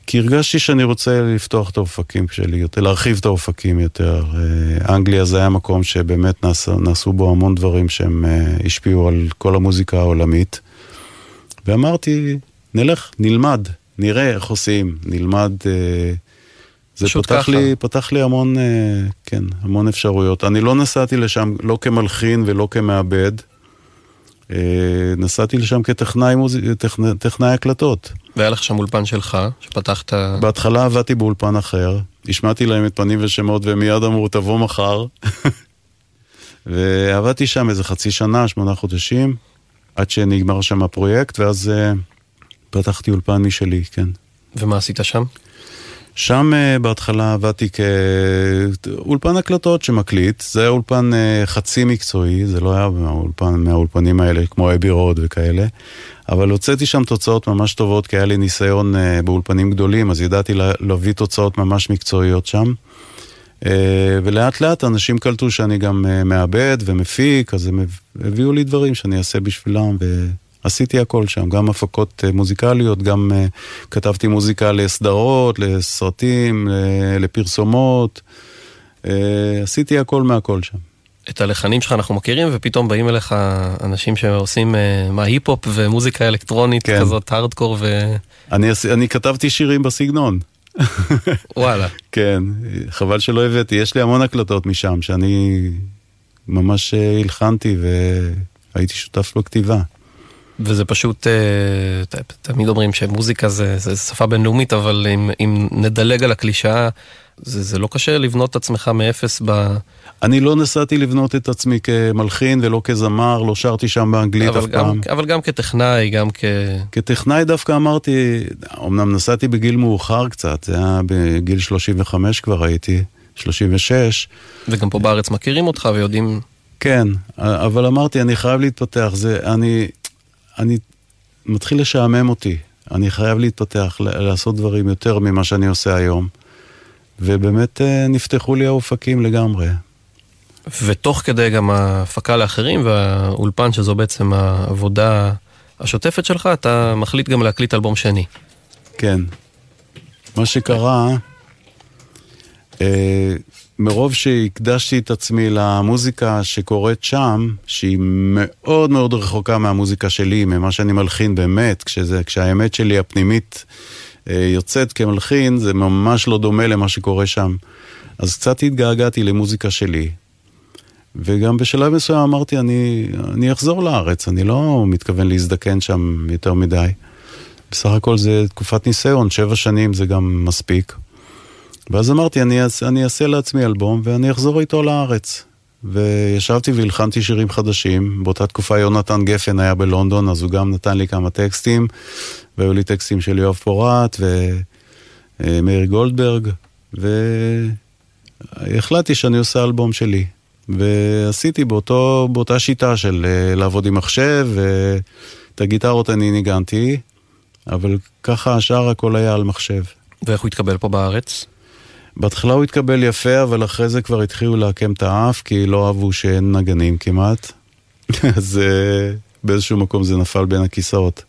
כי הרגשתי שאני רוצה לפתוח את האופקים שלי יותר, להרחיב את האופקים יותר. אה, אנגליה זה היה מקום שבאמת נעשו, נעשו בו המון דברים שהם אה, השפיעו על כל המוזיקה העולמית. ואמרתי, נלך, נלמד, נראה איך עושים, נלמד. אה, זה פתח לי, פתח לי המון, כן, המון אפשרויות. אני לא נסעתי לשם לא כמלחין ולא כמעבד. נסעתי לשם כטכנאי מוז... טכנ... טכנאי הקלטות. והיה לך שם אולפן שלך, שפתחת... בהתחלה עבדתי באולפן אחר, השמעתי להם את פנים ושמות והם מיד אמרו תבוא מחר. ועבדתי שם איזה חצי שנה, שמונה חודשים, עד שנגמר שם הפרויקט, ואז uh, פתחתי אולפן משלי, כן. ומה עשית שם? שם uh, בהתחלה עבדתי כאולפן הקלטות שמקליט, זה היה אולפן uh, חצי מקצועי, זה לא היה מהאולפן, מהאולפנים האלה כמו אבי רוד וכאלה, אבל הוצאתי שם תוצאות ממש טובות, כי היה לי ניסיון uh, באולפנים גדולים, אז ידעתי לה, להביא תוצאות ממש מקצועיות שם. ולאט לאט אנשים קלטו שאני גם מעבד ומפיק, אז הם הביאו לי דברים שאני אעשה בשבילם, ועשיתי הכל שם, גם הפקות uh, מוזיקליות, גם uh, כתבתי מוזיקה לסדרות, לסרטים, לפרסומות, uh, עשיתי הכל מהכל שם. את הלחנים שלך אנחנו מכירים, ופתאום באים אליך אנשים שעושים מה היפ-הופ ומוזיקה אלקטרונית כן. כזאת, הארדקור ו... אני, אני כתבתי שירים בסגנון. וואלה. כן, חבל שלא הבאתי, יש לי המון הקלטות משם שאני ממש אה, הלחנתי והייתי שותף בכתיבה. וזה פשוט, uh, תמיד אומרים שמוזיקה זה, זה שפה בינלאומית, אבל אם, אם נדלג על הקלישאה, זה, זה לא קשה לבנות את עצמך מאפס ב... אני לא נסעתי לבנות את עצמי כמלחין ולא כזמר, לא שרתי שם באנגלית אף גם, פעם. אבל גם כטכנאי, גם כ... כטכנאי דווקא אמרתי, אמנם נסעתי בגיל מאוחר קצת, זה היה בגיל 35 כבר הייתי, 36. וגם פה בארץ מכירים אותך ויודעים... כן, אבל אמרתי, אני חייב להתפתח, זה, אני, אני מתחיל לשעמם אותי. אני חייב להתפתח, לעשות דברים יותר ממה שאני עושה היום. ובאמת אה, נפתחו לי האופקים לגמרי. ותוך כדי גם ההפקה לאחרים והאולפן, שזו בעצם העבודה השוטפת שלך, אתה מחליט גם להקליט אלבום שני. כן. מה שקרה, אה, מרוב שהקדשתי את עצמי למוזיקה שקורית שם, שהיא מאוד מאוד רחוקה מהמוזיקה שלי, ממה שאני מלחין באמת, כשזה, כשהאמת שלי הפנימית אה, יוצאת כמלחין, זה ממש לא דומה למה שקורה שם. אז קצת התגעגעתי למוזיקה שלי. וגם בשלב מסוים אמרתי, אני, אני אחזור לארץ, אני לא מתכוון להזדקן שם יותר מדי. בסך הכל זה תקופת ניסיון, שבע שנים זה גם מספיק. ואז אמרתי, אני, אני אעשה לעצמי אלבום ואני אחזור איתו לארץ. וישבתי והלחנתי שירים חדשים. באותה תקופה יונתן גפן היה בלונדון, אז הוא גם נתן לי כמה טקסטים, והיו לי טקסטים של יואב פורט ומאיר גולדברג, והחלטתי שאני עושה אלבום שלי. ועשיתי באותו, באותה שיטה של אה, לעבוד עם מחשב, ואת הגיטרות אני ניגנתי, אבל ככה השאר הכל היה על מחשב. ואיך הוא התקבל פה בארץ? בהתחלה הוא התקבל יפה, אבל אחרי זה כבר התחילו לעקם את האף, כי לא אהבו שאין נגנים כמעט. אז אה, באיזשהו מקום זה נפל בין הכיסאות.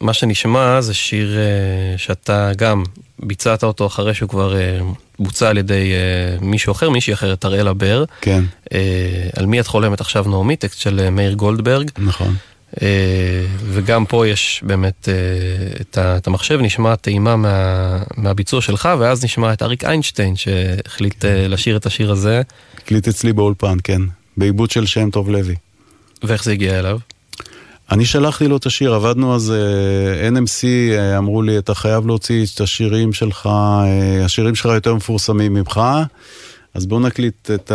מה שנשמע זה שיר אה, שאתה גם ביצעת אותו אחרי שהוא כבר אה, בוצע על ידי אה, מישהו אחר, מישהי אחרת, אראלה בר. כן, אה, על מי את חולמת עכשיו נעמי, טקסט של אה, מאיר גולדברג. נכון. אה, וגם פה יש באמת אה, את ה- המחשב, נשמע טעימה מה, מהביצוע שלך, ואז נשמע את אריק איינשטיין שהחליט אה, לשיר את השיר הזה, הקליט אצלי באולפן, כן. בעיבוד של שם טוב לוי. ואיך זה הגיע אליו. אני שלחתי לו את השיר, עבדנו אז, אה, NMC אה, אמרו לי, אתה חייב להוציא את השירים שלך, אה, השירים שלך יותר מפורסמים ממך, אז בואו נקליט את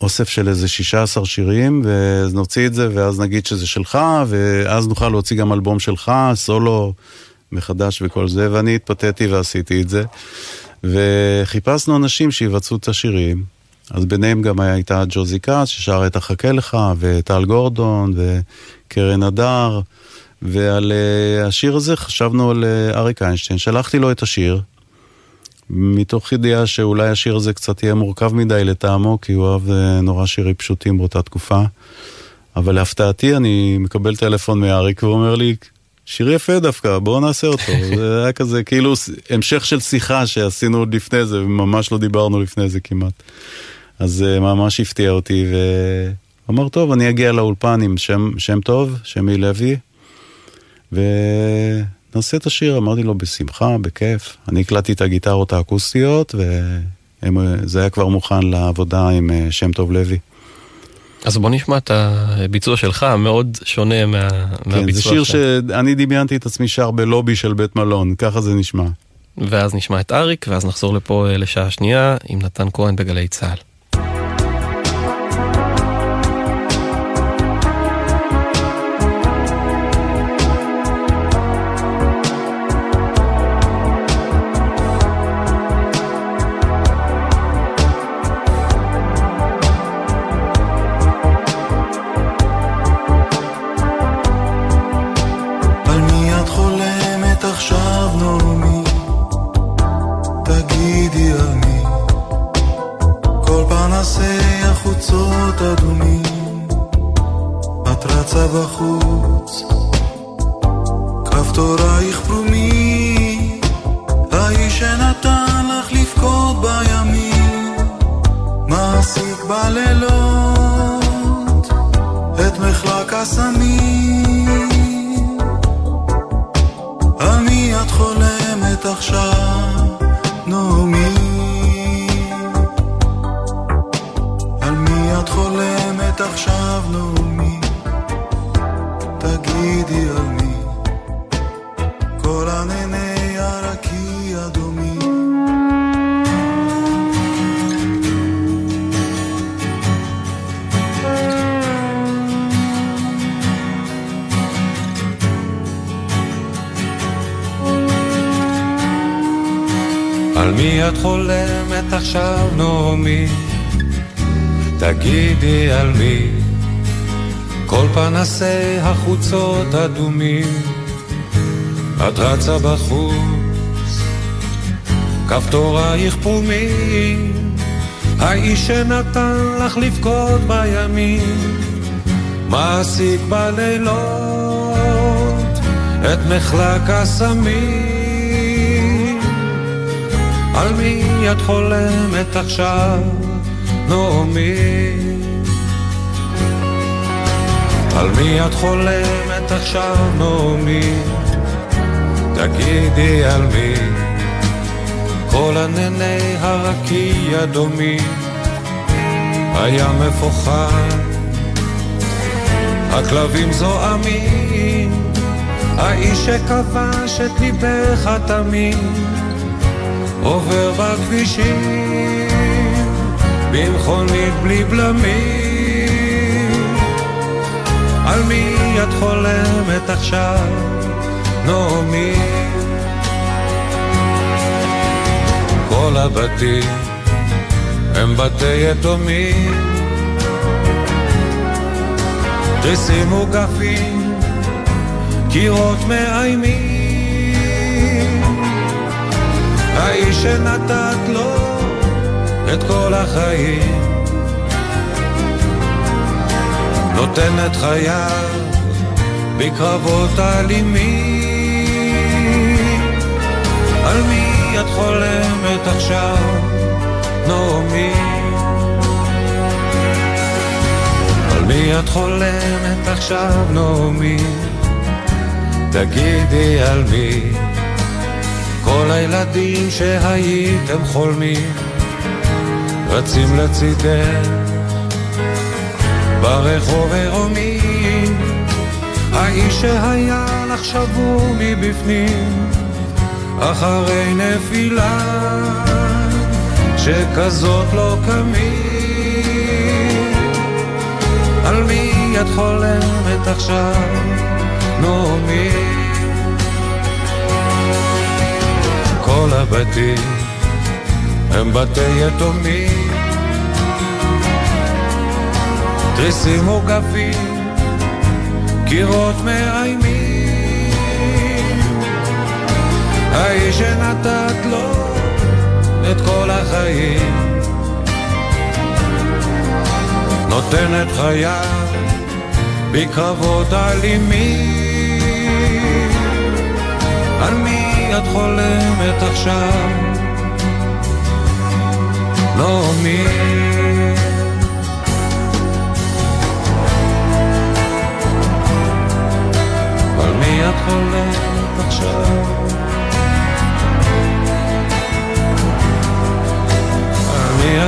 האוסף של איזה 16 שירים, ונוציא את זה, ואז נגיד שזה שלך, ואז נוכל להוציא גם אלבום שלך, סולו מחדש וכל זה, ואני התפתיתי ועשיתי את זה. וחיפשנו אנשים שיבצעו את השירים, אז ביניהם גם הייתה ג'וזי כץ, ששרה את החכה לך, וטל גורדון, וקרן הדר, ועל uh, השיר הזה חשבנו על uh, אריק איינשטיין, שלחתי לו את השיר, מתוך ידיעה שאולי השיר הזה קצת יהיה מורכב מדי לטעמו, כי הוא אהב uh, נורא שירים פשוטים באותה תקופה. אבל להפתעתי אני מקבל טלפון מאריק והוא אומר לי, שיר יפה דווקא, בואו נעשה אותו. זה היה כזה כאילו המשך של שיחה שעשינו עוד לפני זה, וממש לא דיברנו לפני זה כמעט. אז זה ממש הפתיע אותי, ואמר, טוב, אני אגיע לאולפן עם שם, שם טוב, שמי לוי, ונעשה את השיר. אמרתי לו, בשמחה, בכיף. אני הקלטתי את הגיטרות האקוסטיות, וזה היה כבר מוכן לעבודה עם אה, שם טוב לוי. אז בוא נשמע את הביצוע שלך, מאוד שונה מה, כן, מהביצוע זה שיר עכשיו. שאני דמיינתי את עצמי שר בלובי של בית מלון, ככה זה נשמע. ואז נשמע את אריק, ואז נחזור לפה אה, לשעה שנייה עם נתן כהן בגלי צה"ל. החוצות אדומים, את רצה בחוץ, כפתורייך פרומים, האיש שנתן לך לבכות בימים, מעסיק בלילות את מחלק הסמים. על מי את חולמת עכשיו, נעמי? על מי את חולמת עכשיו, נעמי? תגידי על מי? כל ענני הרקיע דומים, הים מפוחד, הכלבים זועמים, האיש שכבש את ליבך תמיד. עובר בכבישים, במכונית בלי בלמים. על מי את חולמת עכשיו, נעמי? כל הבתים הם בתי יתומים, תריסים מוגפים, קירות מאיימים. האיש שנתת לו את כל החיים נותן את חייו בקרבות אלימים על מי את חולמת עכשיו, נעמי? על מי את חולמת עכשיו, נעמי? תגידי על מי כל הילדים שהייתם חולמים רצים לצידך ברחוב עירומים האיש שהיה לך שבור מבפנים אחרי נפילה שכזאת לא קמים. על מי את חולמת עכשיו, נעמי? כל הבתים הם בתי יתומים תריסים מוגפים, קירות מאיימים האיש שנתת לו את כל החיים נותן את חייו בקרבות אלימים על מי את חולמת עכשיו? לא מי את חולמת עכשיו? על מי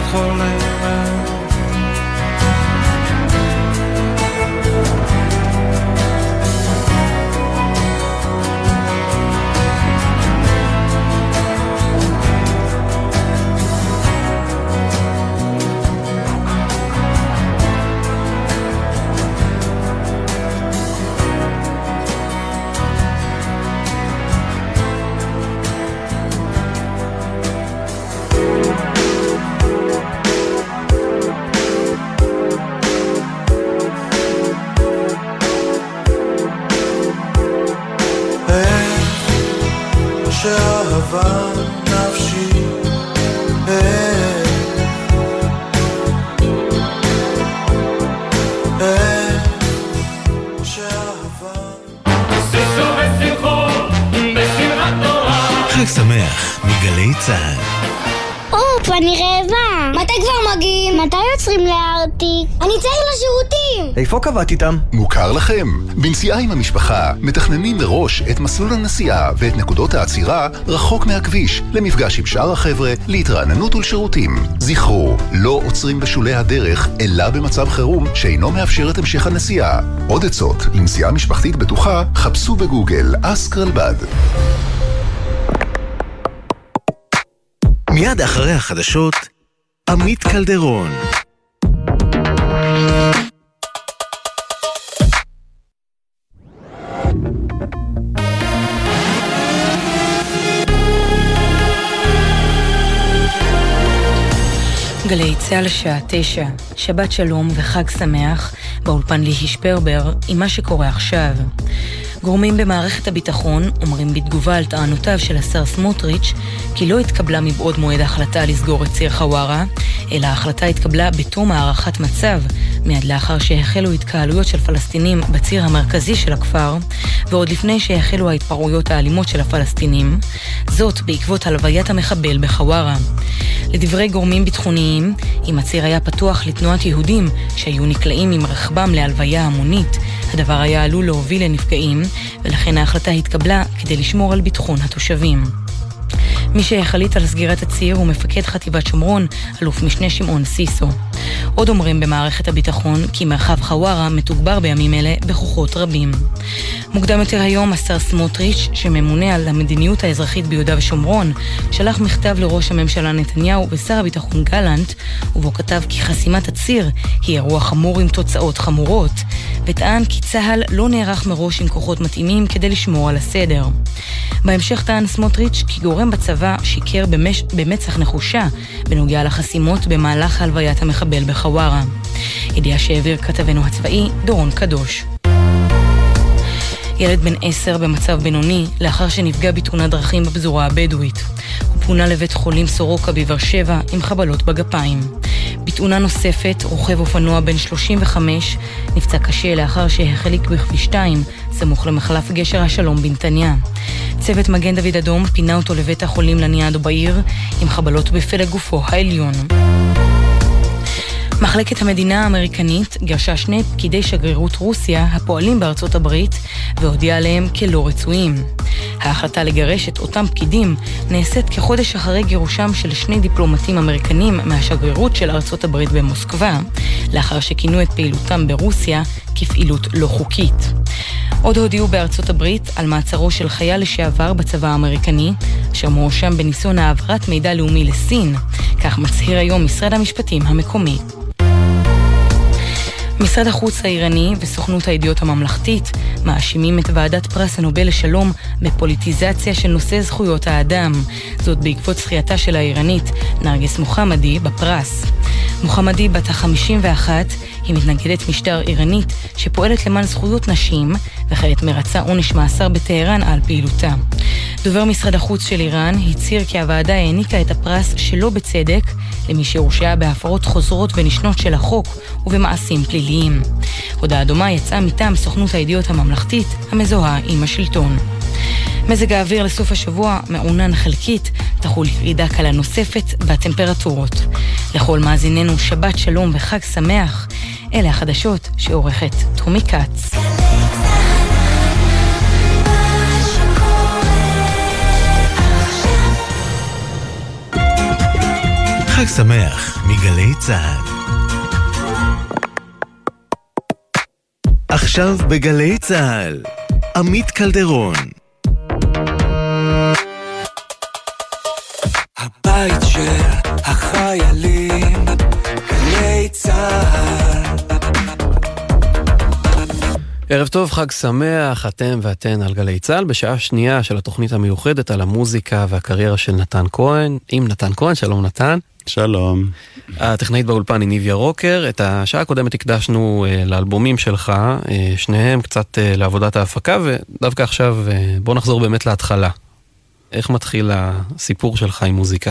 איפה קבעת איתם? מוכר לכם? בנסיעה עם המשפחה מתכננים מראש את מסלול הנסיעה ואת נקודות העצירה רחוק מהכביש, למפגש עם שאר החבר'ה, להתרעננות ולשירותים. זכרו, לא עוצרים בשולי הדרך, אלא במצב חירום שאינו מאפשר את המשך הנסיעה. עוד עצות לנסיעה משפחתית בטוחה, חפשו בגוגל אסק רלב"ד. מיד אחרי החדשות, עמית קלדרון. גלי צה"ל שעה תשע, שבת שלום וחג שמח, באולפן ליהי שפרבר, עם מה שקורה עכשיו. גורמים במערכת הביטחון אומרים בתגובה על טענותיו של השר סמוטריץ' כי לא התקבלה מבעוד מועד ההחלטה לסגור את ציר חווארה, אלא ההחלטה התקבלה בתום הערכת מצב, מיד לאחר שהחלו התקהלויות של פלסטינים בציר המרכזי של הכפר, ועוד לפני שהחלו ההתפרעויות האלימות של הפלסטינים, זאת בעקבות הלוויית המחבל בחווארה. לדברי גורמים ביטחוניים, אם הציר היה פתוח לתנועת יהודים שהיו נקלעים עם רכבם להלוויה המונית, הדבר היה עלול להוביל לנפגעים, ולכן ההחלטה התקבלה כדי לשמור על ביטחון התושבים. מי שהחליט על סגירת הציר הוא מפקד חטיבת שומרון, אלוף משנה שמעון סיסו. עוד אומרים במערכת הביטחון כי מרחב חווארה מתוגבר בימים אלה בכוחות רבים. מוקדם יותר היום השר סמוטריץ', שממונה על המדיניות האזרחית ביהודה ושומרון, שלח מכתב לראש הממשלה נתניהו ושר הביטחון גלנט, ובו כתב כי חסימת הציר היא אירוע חמור עם תוצאות חמורות, וטען כי צה"ל לא נערך מראש עם כוחות מתאימים כדי לשמור על הסדר. בהמשך טען סמוטריץ' כי גורם בצבא שיקר במש... במצח נחושה בנוגע לחסימות במהלך הלוויית המחבל בחווארה. ידיעה שהעביר כתבנו הצבאי דורון קדוש. ילד בן עשר במצב בינוני לאחר שנפגע בתאונת דרכים בפזורה הבדואית. הוא פונה לבית חולים סורוקה בבאר שבע עם חבלות בגפיים. בתאונה נוספת, רוכב אופנוע בן 35 נפצע קשה לאחר שהחליק בכביש 2, סמוך למחלף גשר השלום בנתניה. צוות מגן דוד אדום פינה אותו לבית החולים לניאדו בעיר עם חבלות בפלג גופו העליון. מחלקת המדינה האמריקנית גרשה שני פקידי שגרירות רוסיה הפועלים בארצות הברית והודיעה עליהם כלא רצויים. ההחלטה לגרש את אותם פקידים נעשית כחודש אחרי גירושם של שני דיפלומטים אמריקנים מהשגרירות של ארצות הברית במוסקבה, לאחר שכינו את פעילותם ברוסיה כפעילות לא חוקית. עוד הודיעו בארצות הברית על מעצרו של חייל לשעבר בצבא האמריקני, אשר מואשם בניסיון העברת מידע לאומי לסין, כך מצהיר היום משרד המשפטים המקומי. משרד החוץ האיראני וסוכנות הידיעות הממלכתית מאשימים את ועדת פרס הנובל לשלום בפוליטיזציה של נושא זכויות האדם. זאת בעקבות זכייתה של האיראנית נרגס מוחמדי בפרס. מוחמדי בת ה-51 היא מתנגדת משטר איראנית שפועלת למען זכויות נשים וכעת מרצה עונש מאסר בטהרן על פעילותה. דובר משרד החוץ של איראן הצהיר כי הוועדה העניקה את הפרס שלא בצדק למי שהורשעה בהפרות חוזרות ונשנות של החוק ובמעשים פליליים. הודעה דומה יצאה מטעם סוכנות הידיעות הממלכתית המזוהה עם השלטון. מזג האוויר לסוף השבוע מעונן חלקית, תחול ירידה קלה נוספת בטמפרטורות. לכל מאזיננו שבת שלום וחג שמח. אלה החדשות שעורכת תומי כץ. חג שמח מגלי צה"ל. עכשיו בגלי צה"ל, עמית קלדרון. הבית של החיילים, גלי צה"ל. ערב טוב, חג שמח, אתם ואתן על גלי צה"ל, בשעה שנייה של התוכנית המיוחדת על המוזיקה והקריירה של נתן כהן, עם נתן כהן, שלום נתן. שלום. הטכנאית באולפן היא ניביה רוקר, את השעה הקודמת הקדשנו uh, לאלבומים שלך, uh, שניהם קצת uh, לעבודת ההפקה, ודווקא עכשיו בוא נחזור באמת להתחלה. איך מתחיל הסיפור שלך עם מוזיקה?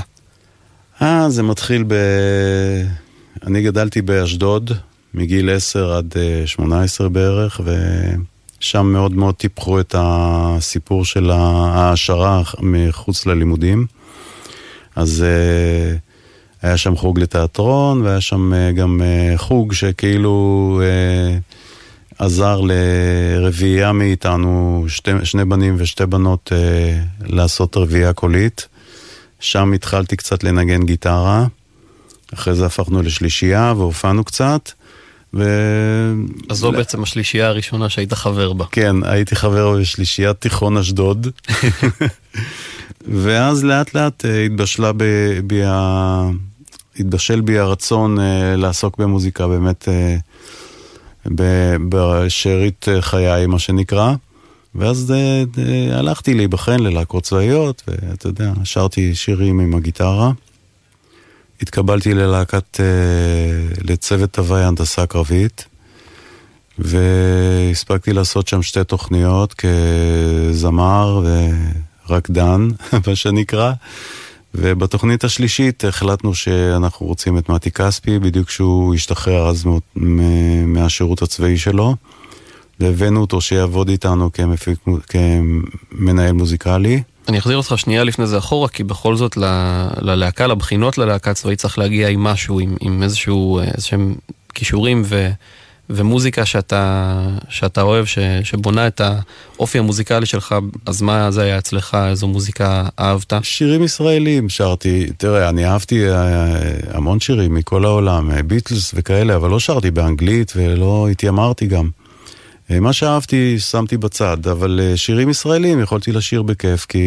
אה, זה מתחיל ב... אני גדלתי באשדוד, מגיל 10 עד 18 בערך, ושם מאוד מאוד טיפחו את הסיפור של ההעשרה מחוץ ללימודים. אז היה שם חוג לתיאטרון, והיה שם גם חוג שכאילו עזר לרביעייה מאיתנו, שתי, שני בנים ושתי בנות, לעשות רביעייה קולית. שם התחלתי קצת לנגן גיטרה, אחרי זה הפכנו לשלישייה והופענו קצת. ו... אז זו בעצם השלישייה הראשונה שהיית חבר בה. כן, הייתי חבר בשלישיית תיכון אשדוד. ואז לאט לאט התבשלה ב... בי ה... התבשל בי הרצון לעסוק במוזיקה באמת בשארית חיי, מה שנקרא. ואז הלכתי להיבחן ללהקות צבאיות, ואתה יודע, שרתי שירים עם הגיטרה. התקבלתי ללהקת, לצוות תוואי הנדסה קרבית, והספקתי לעשות שם שתי תוכניות כזמר ורקדן, מה שנקרא. ובתוכנית השלישית החלטנו שאנחנו רוצים את מתי כספי, בדיוק כשהוא השתחרר אז מהשירות הצבאי שלו. והבאנו אותו שיעבוד איתנו כמפיק, כמנהל מוזיקלי. אני אחזיר אותך שנייה לפני זה אחורה, כי בכל זאת ל, ללהקה, לבחינות ללהקה צבאית צריך להגיע עם משהו, עם, עם איזשהו, איזשהם כישורים ו, ומוזיקה שאתה, שאתה אוהב, ש, שבונה את האופי המוזיקלי שלך, אז מה זה היה אצלך, איזו מוזיקה אהבת? שירים ישראלים שרתי, תראה, אני אהבתי המון שירים מכל העולם, ביטלס וכאלה, אבל לא שרתי באנגלית ולא התיימרתי גם. מה שאהבתי שמתי בצד, אבל שירים ישראלים יכולתי לשיר בכיף, כי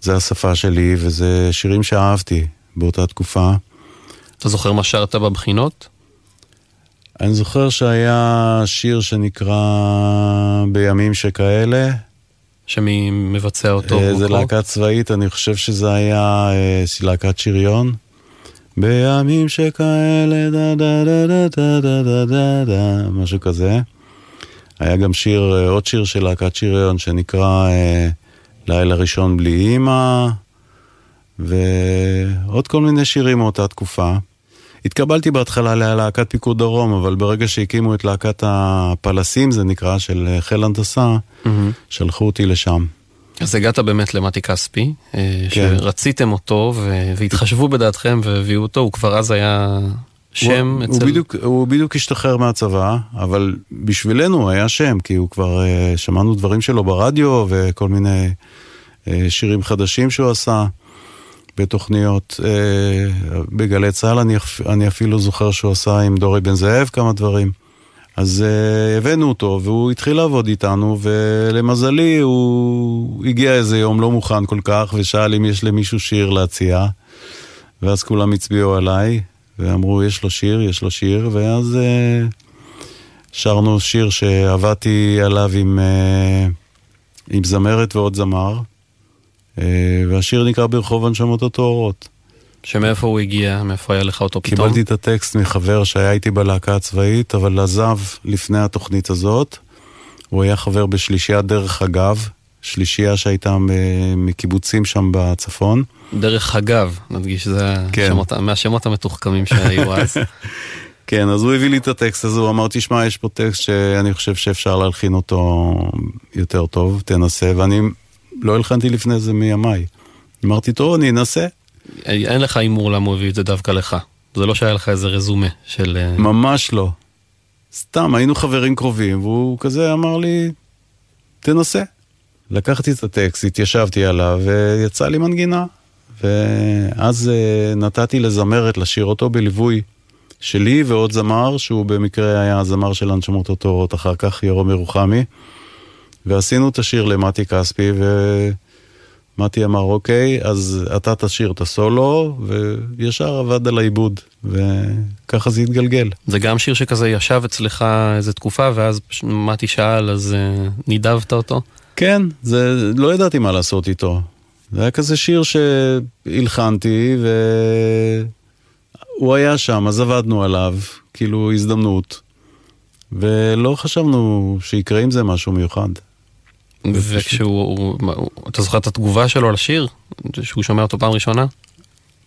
זה השפה שלי וזה שירים שאהבתי באותה תקופה. אתה זוכר מה שרת בבחינות? אני זוכר שהיה שיר שנקרא בימים שכאלה. מי מבצע אותו? זה להקה צבאית, אני חושב שזה היה להקת שריון. בימים שכאלה, דה דה דה דה דה דה דה דה, משהו כזה. היה גם שיר, עוד שיר של להקת שריון שנקרא אה, לילה ראשון בלי אימא, ועוד כל מיני שירים מאותה תקופה. התקבלתי בהתחלה ללהקת פיקוד דרום, אבל ברגע שהקימו את להקת הפלסים, זה נקרא, של חיל הנדסה, mm-hmm. שלחו אותי לשם. אז הגעת באמת למתי כספי, אה, כן. שרציתם אותו והתחשבו בדעתכם והביאו אותו, הוא כבר אז היה שם הוא, אצל... הוא בדיוק, הוא בדיוק השתחרר מהצבא, אבל בשבילנו היה שם, כי הוא כבר uh, שמענו דברים שלו ברדיו וכל מיני uh, שירים חדשים שהוא עשה בתוכניות. Uh, בגלי צה"ל אני, אני אפילו זוכר שהוא עשה עם דורי בן זאב כמה דברים. אז uh, הבאנו אותו, והוא התחיל לעבוד איתנו, ולמזלי הוא הגיע איזה יום לא מוכן כל כך, ושאל אם יש למישהו שיר להציע, ואז כולם הצביעו עליי, ואמרו, יש לו שיר, יש לו שיר, ואז uh, שרנו שיר שעבדתי עליו עם, uh, עם זמרת ועוד זמר, uh, והשיר נקרא ברחוב הנשמות הטהורות. שמאיפה הוא הגיע? מאיפה היה לך אותו פתאום? קיבלתי את הטקסט מחבר שהיה איתי בלהקה הצבאית, אבל עזב לפני התוכנית הזאת. הוא היה חבר בשלישיית דרך אגב, שלישייה שהייתה מקיבוצים שם בצפון. דרך אגב, נדגיש, זה כן. השמות, מהשמות המתוחכמים שהיו אז. כן, אז הוא הביא לי את הטקסט הזה, הוא אמר, תשמע, יש פה טקסט שאני חושב שאפשר להלחין אותו יותר טוב, תנסה, ואני לא הלחנתי לפני זה מימיי. אמרתי, טוב, אני אנסה. אין לך הימור למה הוא הביא את זה דווקא לך. זה לא שהיה לך איזה רזומה של... אה, ממש לא. סתם, היינו חברים קרובים, והוא כזה אמר לי, תנסה. לקחתי את הטקסט, התיישבתי עליו, ויצא לי מנגינה. ואז uh, נתתי לזמרת לשיר אותו בליווי שלי ועוד זמר, שהוא במקרה היה הזמר של הנשמות הטהורות, אחר כך ירום ירוחמי. ועשינו את השיר למתי כספי, ומתי אמר, אוקיי, אז אתה תשיר את הסולו, וישר עבד על העיבוד, וככה זה התגלגל. זה גם שיר שכזה ישב אצלך איזה תקופה, ואז מתי שאל, אז uh, נידבת אותו? כן, זה, לא ידעתי מה לעשות איתו. זה היה כזה שיר שהלחנתי, והוא היה שם, אז עבדנו עליו, כאילו הזדמנות, ולא חשבנו שיקרה עם זה משהו מיוחד. וכשהוא, אתה זוכר את התגובה שלו לשיר? שהוא שומע אותו פעם ראשונה?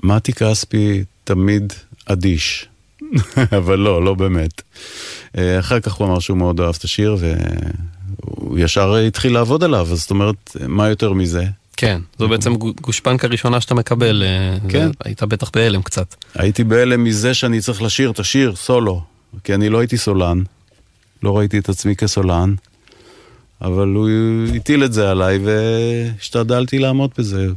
מתי כספי תמיד אדיש, אבל לא, לא באמת. אה, אחר כך הוא אמר שהוא מאוד אוהב את השיר, והוא ישר התחיל לעבוד עליו, אז זאת אומרת, מה יותר מזה? כן, זו בעצם גושפנקה ראשונה שאתה מקבל. אה, כן. היית בטח בהלם קצת. הייתי בהלם מזה שאני צריך לשיר את השיר, סולו. כי אני לא הייתי סולן. לא ראיתי את עצמי כסולן. אבל הוא הטיל את זה עליי והשתדלתי לעמוד בזה.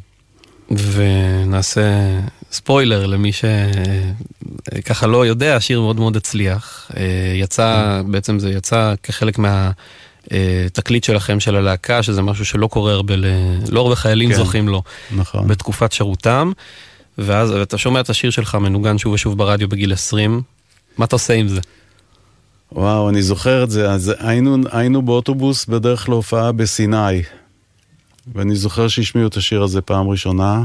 ונעשה ספוילר למי שככה לא יודע, השיר מאוד מאוד הצליח. אה, יצא, בעצם זה יצא כחלק מה... תקליט שלכם של הלהקה, שזה משהו שלא קורה הרבה, לא הרבה חיילים כן, זוכים לו נכון. בתקופת שירותם. ואז אתה שומע את השיר שלך מנוגן שוב ושוב ברדיו בגיל 20, מה אתה עושה עם זה? וואו, אני זוכר את זה. אז היינו, היינו באוטובוס בדרך להופעה בסיני, ואני זוכר שהשמיעו את השיר הזה פעם ראשונה,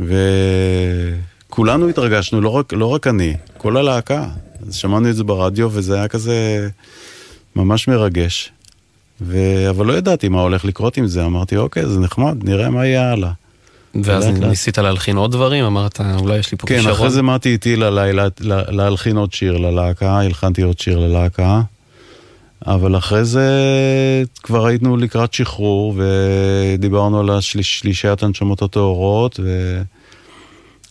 וכולנו התרגשנו, לא רק, לא רק אני, כל הלהקה. אז שמענו את זה ברדיו, וזה היה כזה... ממש מרגש. ו... אבל לא ידעתי מה הולך לקרות עם זה, אמרתי, אוקיי, זה נחמד, נראה מה יהיה הלאה. ואז ניסית להלחין עוד דברים? אמרת, אולי יש לי פה כן, כישרון? כן, אחרי זה מתי הטיל עליי לה, לה, להלחין עוד שיר ללהקה, הלחנתי עוד שיר ללהקה. אבל אחרי זה כבר היינו לקראת שחרור, ודיברנו על השלישיית הנשמות הטהורות,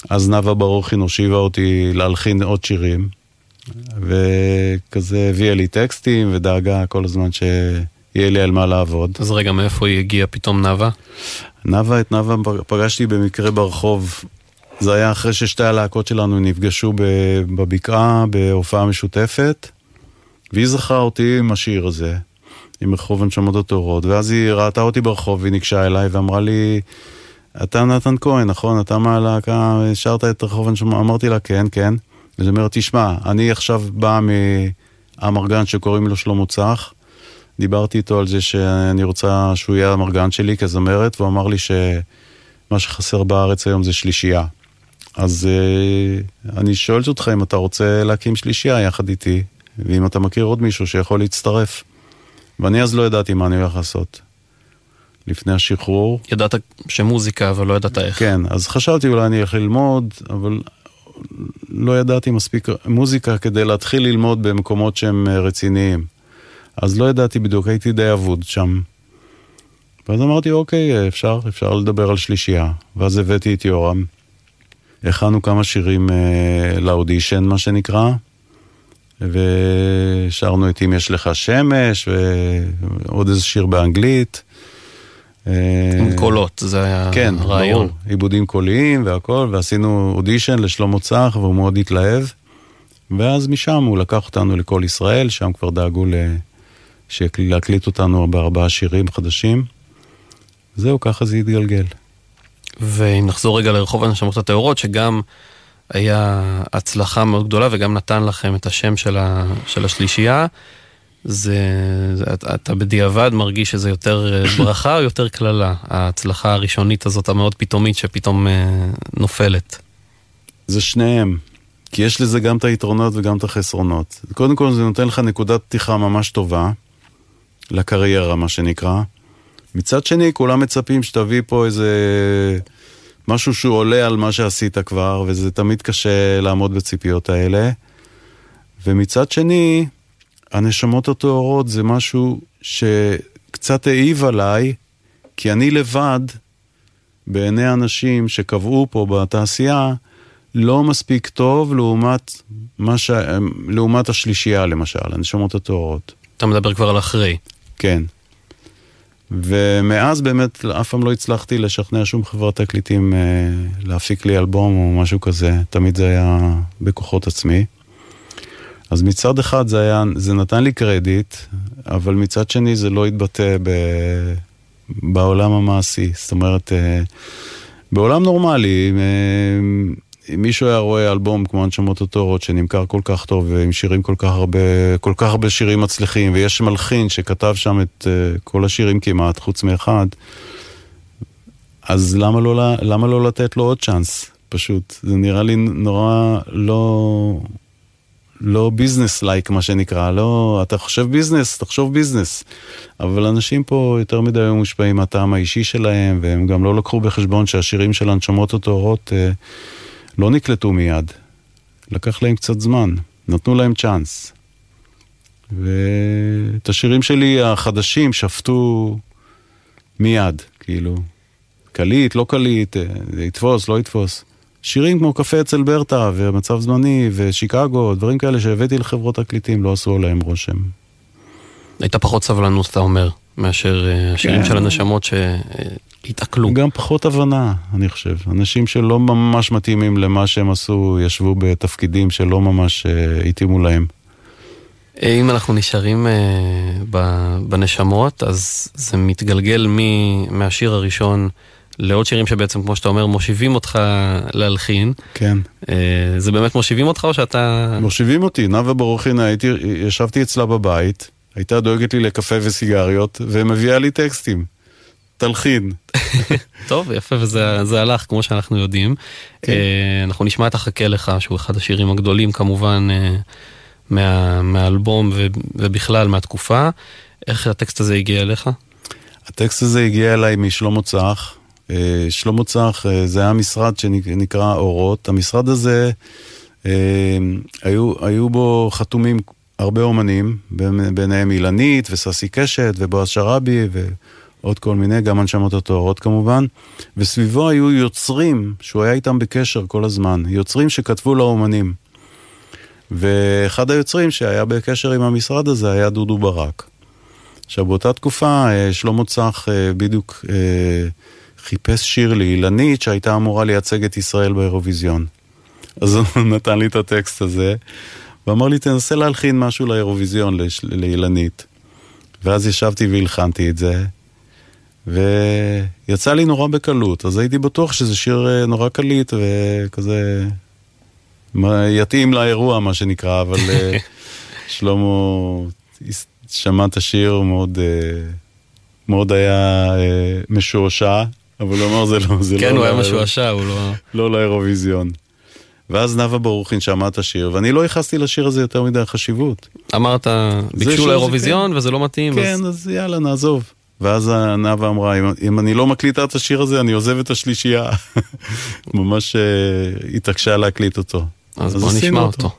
ואז נאוה ברוכין הושיבה אותי להלחין עוד שירים. וכזה הביאה לי טקסטים ודאגה כל הזמן שיהיה לי על מה לעבוד. אז רגע, מאיפה היא הגיעה פתאום נאוה? נאוה, את נאוה פגשתי במקרה ברחוב. זה היה אחרי ששתי הלהקות שלנו נפגשו בבקעה בהופעה משותפת, והיא זכרה אותי עם השיר הזה, עם רחוב הנשמות הטהורות, ואז היא ראתה אותי ברחוב והיא ניגשה אליי ואמרה לי, אתה נתן כהן, נכון? אתה מהלהקה, שרת את רחוב הנשמות, אמרתי לה, כן, כן. אז היא אומרת, תשמע, אני עכשיו בא מהמרגן שקוראים לו שלמה צח, דיברתי איתו על זה שאני רוצה שהוא יהיה המרגן שלי כזמרת, והוא אמר לי שמה שחסר בארץ היום זה שלישייה. אז uh, אני שואלת אותך אם אתה רוצה להקים שלישייה יחד איתי, ואם אתה מכיר עוד מישהו שיכול להצטרף. ואני אז לא ידעתי מה אני הולך לעשות. לפני השחרור. ידעת שמוזיקה, אבל לא ידעת איך. כן, אז חשבתי אולי אני אלך ללמוד, אבל לא ידעתי מספיק מוזיקה כדי להתחיל ללמוד במקומות שהם אה, רציניים. אז לא ידעתי בדיוק, הייתי די אבוד שם. ואז אמרתי, אוקיי, אפשר, אפשר לדבר על שלישייה. ואז הבאתי את יורם. הכנו כמה שירים אה, לאודישן, מה שנקרא, ושרנו את אם יש לך שמש, ועוד איזה שיר באנגלית. עם קולות, זה היה כן, הרעיון. ברור, עיבודים קוליים והכל, ועשינו אודישן לשלמה צח, והוא מאוד התלהב. ואז משם הוא לקח אותנו לכל ישראל, שם כבר דאגו ל... להקליט אותנו בארבעה שירים חדשים. זהו, ככה זה התגלגל. ואם נחזור רגע לרחוב הנשמות הטהורות, שגם היה הצלחה מאוד גדולה וגם נתן לכם את השם של, ה, של השלישייה, זה, זה, אתה בדיעבד מרגיש שזה יותר אה, ברכה או יותר קללה, ההצלחה הראשונית הזאת המאוד פתאומית שפתאום אה, נופלת? זה שניהם, כי יש לזה גם את היתרונות וגם את החסרונות. קודם כל זה נותן לך נקודת פתיחה ממש טובה, לקריירה מה שנקרא. מצד שני, כולם מצפים שתביא פה איזה משהו שהוא עולה על מה שעשית כבר, וזה תמיד קשה לעמוד בציפיות האלה. ומצד שני, הנשמות הטהורות זה משהו שקצת העיב עליי, כי אני לבד, בעיני אנשים שקבעו פה בתעשייה, לא מספיק טוב לעומת, ש... לעומת השלישייה למשל, הנשמות הטהורות. אתה מדבר כבר על אחרי. כן. ומאז באמת אף פעם לא הצלחתי לשכנע שום חברת תקליטים אה, להפיק לי אלבום או משהו כזה, תמיד זה היה בכוחות עצמי. אז מצד אחד זה, היה, זה נתן לי קרדיט, אבל מצד שני זה לא התבטא ב, בעולם המעשי. זאת אומרת, אה, בעולם נורמלי, אה, אם מישהו היה רואה אלבום כמו הנשמות הטהורות שנמכר כל כך טוב ועם שירים כל כך הרבה, כל כך הרבה שירים מצליחים ויש מלחין שכתב שם את uh, כל השירים כמעט, חוץ מאחד, אז למה לא, למה לא לתת לו עוד צ'אנס? פשוט. זה נראה לי נורא לא... לא business like מה שנקרא, לא, אתה חושב business, תחשוב business. אבל אנשים פה יותר מדי היו מושפעים מהטעם האישי שלהם, והם גם לא לקחו בחשבון שהשירים של הנשמות הטהורות uh, לא נקלטו מיד. לקח להם קצת זמן, נתנו להם צ'אנס. ואת השירים שלי החדשים שפטו מיד, כאילו, קליט, לא קליט, אה, יתפוס, לא יתפוס. שירים כמו קפה אצל ברטה ומצב זמני ושיקגו, דברים כאלה שהבאתי לחברות תקליטים, לא עשו עליהם רושם. הייתה פחות סבלנות, אתה אומר, מאשר אה, השירים כן. של הנשמות שהתעכלו. גם פחות הבנה, אני חושב. אנשים שלא ממש מתאימים למה שהם עשו, ישבו בתפקידים שלא ממש uh, התאימו להם. אם אנחנו נשארים בנשמות, אז זה מתגלגל מהשיר הראשון לעוד שירים שבעצם, כמו שאתה אומר, מושיבים אותך להלחין. כן. Uh, זה באמת מושיבים אותך או שאתה... מושיבים אותי. נאוה ברוכינה, הייתי, ישבתי אצלה בבית. הייתה דואגת לי לקפה וסיגריות, ומביאה לי טקסטים. תלחין. טוב, יפה, וזה הלך, כמו שאנחנו יודעים. כן. Uh, אנחנו נשמע את החכה לך, שהוא אחד השירים הגדולים כמובן uh, מה, מהאלבום ו, ובכלל מהתקופה. איך הטקסט הזה הגיע אליך? הטקסט הזה הגיע אליי משלמה צח. Uh, שלמה צח uh, זה היה משרד שנקרא אורות. המשרד הזה, uh, היו, היו בו חתומים הרבה אומנים, ביניהם אילנית וססי קשת ובועז שראבי ועוד כל מיני, גם הנשמות הטהורות כמובן, וסביבו היו יוצרים שהוא היה איתם בקשר כל הזמן, יוצרים שכתבו לאומנים. ואחד היוצרים שהיה בקשר עם המשרד הזה היה דודו ברק. עכשיו באותה תקופה אה, שלמה צח אה, בדיוק אה, חיפש שיר לאילנית שהייתה אמורה לייצג את ישראל באירוויזיון. אז הוא נתן לי את הטקסט הזה. ואמר לי, תנסה להלחין משהו לאירוויזיון, לאילנית. ואז ישבתי והלחנתי את זה, ויצא לי נורא בקלות, אז הייתי בטוח שזה שיר אה, נורא קליט וכזה יתאים לאירוע, מה שנקרא, אבל אה, שלמה שמע את השיר, מאוד, אה, מאוד היה משועשע, אבל הוא אמר, זה לא... זה כן, לא הוא היה משועשע, הוא לא... לא לאירוויזיון. ואז נאוה ברוכין שמעה את השיר, ואני לא ייחסתי לשיר הזה יותר מדי חשיבות. אמרת, ביקשו לאירוויזיון כן. וזה לא מתאים. כן, אז... אז יאללה, נעזוב. ואז נאוה אמרה, אם, אם אני לא מקליטה את השיר הזה, אני עוזב את השלישייה. ממש uh, התעקשה להקליט אותו. אז, אז בוא נשמע אותו. אותו.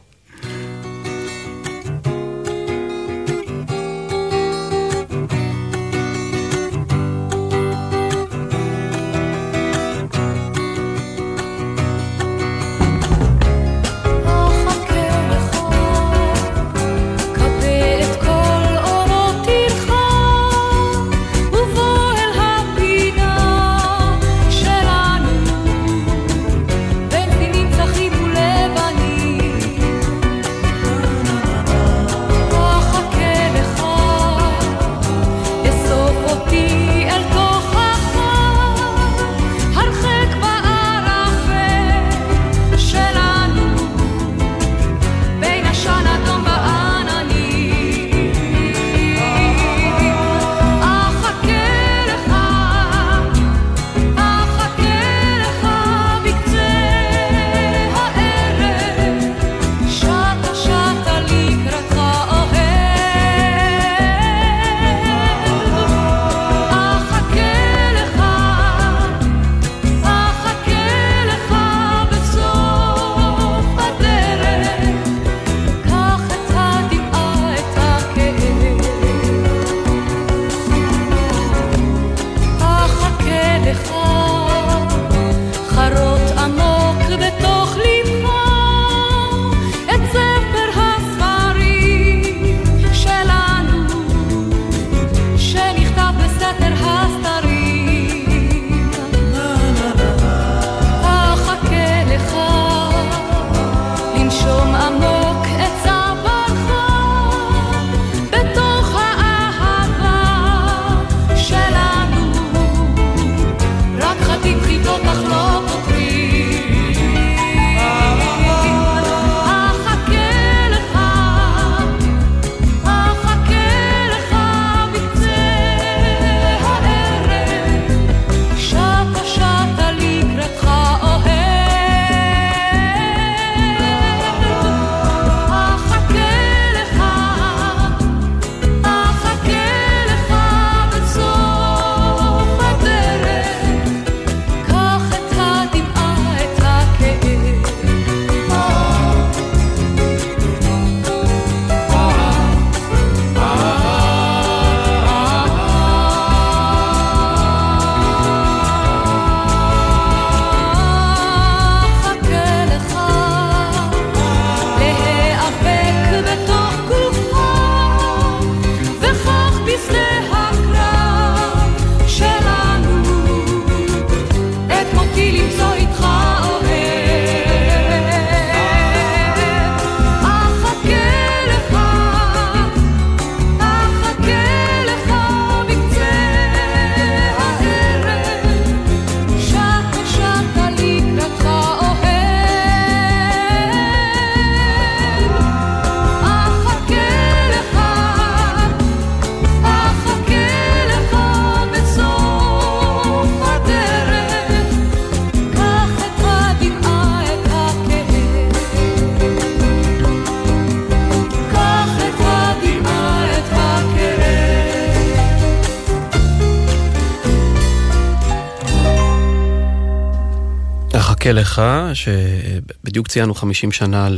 לך, שבדיוק ציינו 50 שנה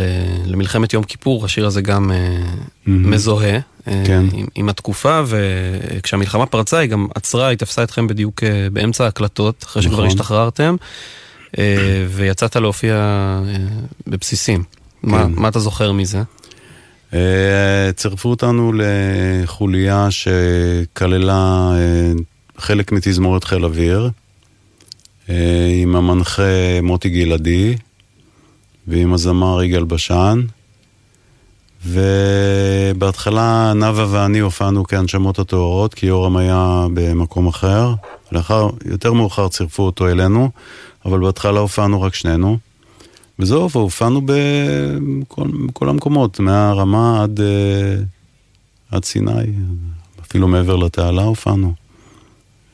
למלחמת יום כיפור, השיר הזה גם mm-hmm. מזוהה כן. עם, עם התקופה, וכשהמלחמה פרצה היא גם עצרה, היא תפסה אתכם בדיוק באמצע ההקלטות, אחרי נכון. שכבר השתחררתם, ויצאת להופיע בבסיסים. כן. מה, מה אתה זוכר מזה? צירפו אותנו לחוליה שכללה חלק מתזמורת חיל אוויר. אה, עם המנחה מוטי גלעדי ועם הזמר יגאל בשן. ובהתחלה נאוה ואני הופענו כהנשמות הטהורות, כי יורם היה במקום אחר. לאחר, יותר מאוחר צירפו אותו אלינו, אבל בהתחלה הופענו רק שנינו. וזהו, והופענו בכל, בכל המקומות, מהרמה עד, אה, עד סיני, אפילו מעבר לתעלה הופענו.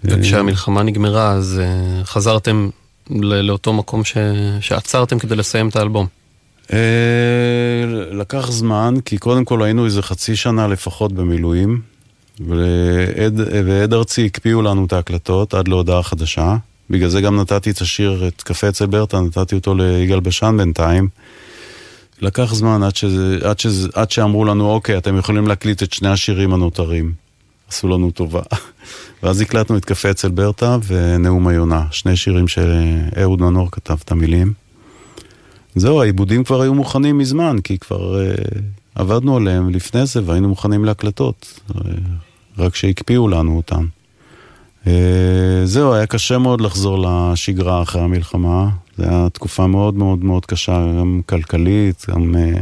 וכשהמלחמה נגמרה, אז uh, חזרתם לאותו מקום ש... שעצרתם כדי לסיים את האלבום. Uh, לקח זמן, כי קודם כל היינו איזה חצי שנה לפחות במילואים, ועד, ועד ארצי הקפיאו לנו את ההקלטות עד להודעה חדשה. בגלל זה גם נתתי את השיר, את קפה אצל ברטה, נתתי אותו ליגאל בשן בינתיים. לקח זמן עד, שזה, עד, שזה, עד שאמרו לנו, אוקיי, אתם יכולים להקליט את שני השירים הנותרים. עשו לנו טובה. ואז הקלטנו את קפה אצל ברטה ונאום היונה, שני שירים שאהוד מנור כתב את המילים. זהו, העיבודים כבר היו מוכנים מזמן, כי כבר uh, עבדנו עליהם לפני זה והיינו מוכנים להקלטות, uh, רק שהקפיאו לנו אותם. Uh, זהו, היה קשה מאוד לחזור לשגרה אחרי המלחמה. זו הייתה תקופה מאוד מאוד מאוד קשה, גם כלכלית, גם uh,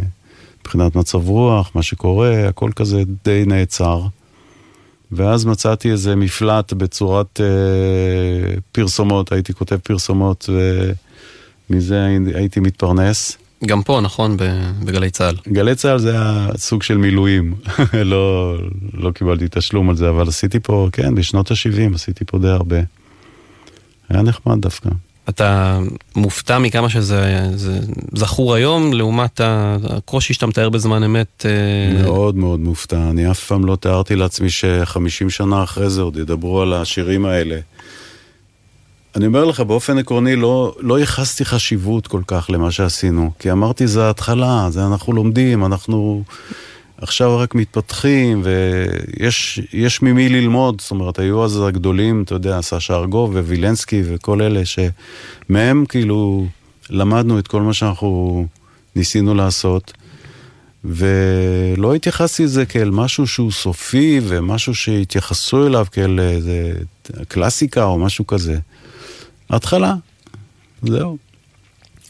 מבחינת מצב רוח, מה שקורה, הכל כזה די נעצר. ואז מצאתי איזה מפלט בצורת אה, פרסומות, הייתי כותב פרסומות ומזה הייתי מתפרנס. גם פה, נכון? בגלי צה"ל. גלי צה"ל זה היה סוג של מילואים, לא, לא קיבלתי תשלום על זה, אבל עשיתי פה, כן, בשנות ה-70 עשיתי פה די הרבה. היה נחמד דווקא. אתה מופתע מכמה שזה זכור היום, לעומת הקושי שאתה מתאר בזמן אמת? אה, מאוד מאוד מופתע. אני אף פעם לא תיארתי לעצמי שחמישים שנה אחרי זה עוד ידברו על השירים האלה. אני אומר לך, באופן עקרוני לא, לא ייחסתי חשיבות כל כך למה שעשינו, כי אמרתי, זה ההתחלה, זה אנחנו לומדים, אנחנו... עכשיו רק מתפתחים, ויש ממי ללמוד, זאת אומרת, היו אז הגדולים, אתה יודע, סשה ארגוב ווילנסקי וכל אלה, שמהם כאילו למדנו את כל מה שאנחנו ניסינו לעשות, ולא התייחסתי לזה כאל משהו שהוא סופי, ומשהו שהתייחסו אליו כאל איזה קלאסיקה או משהו כזה. התחלה, זהו.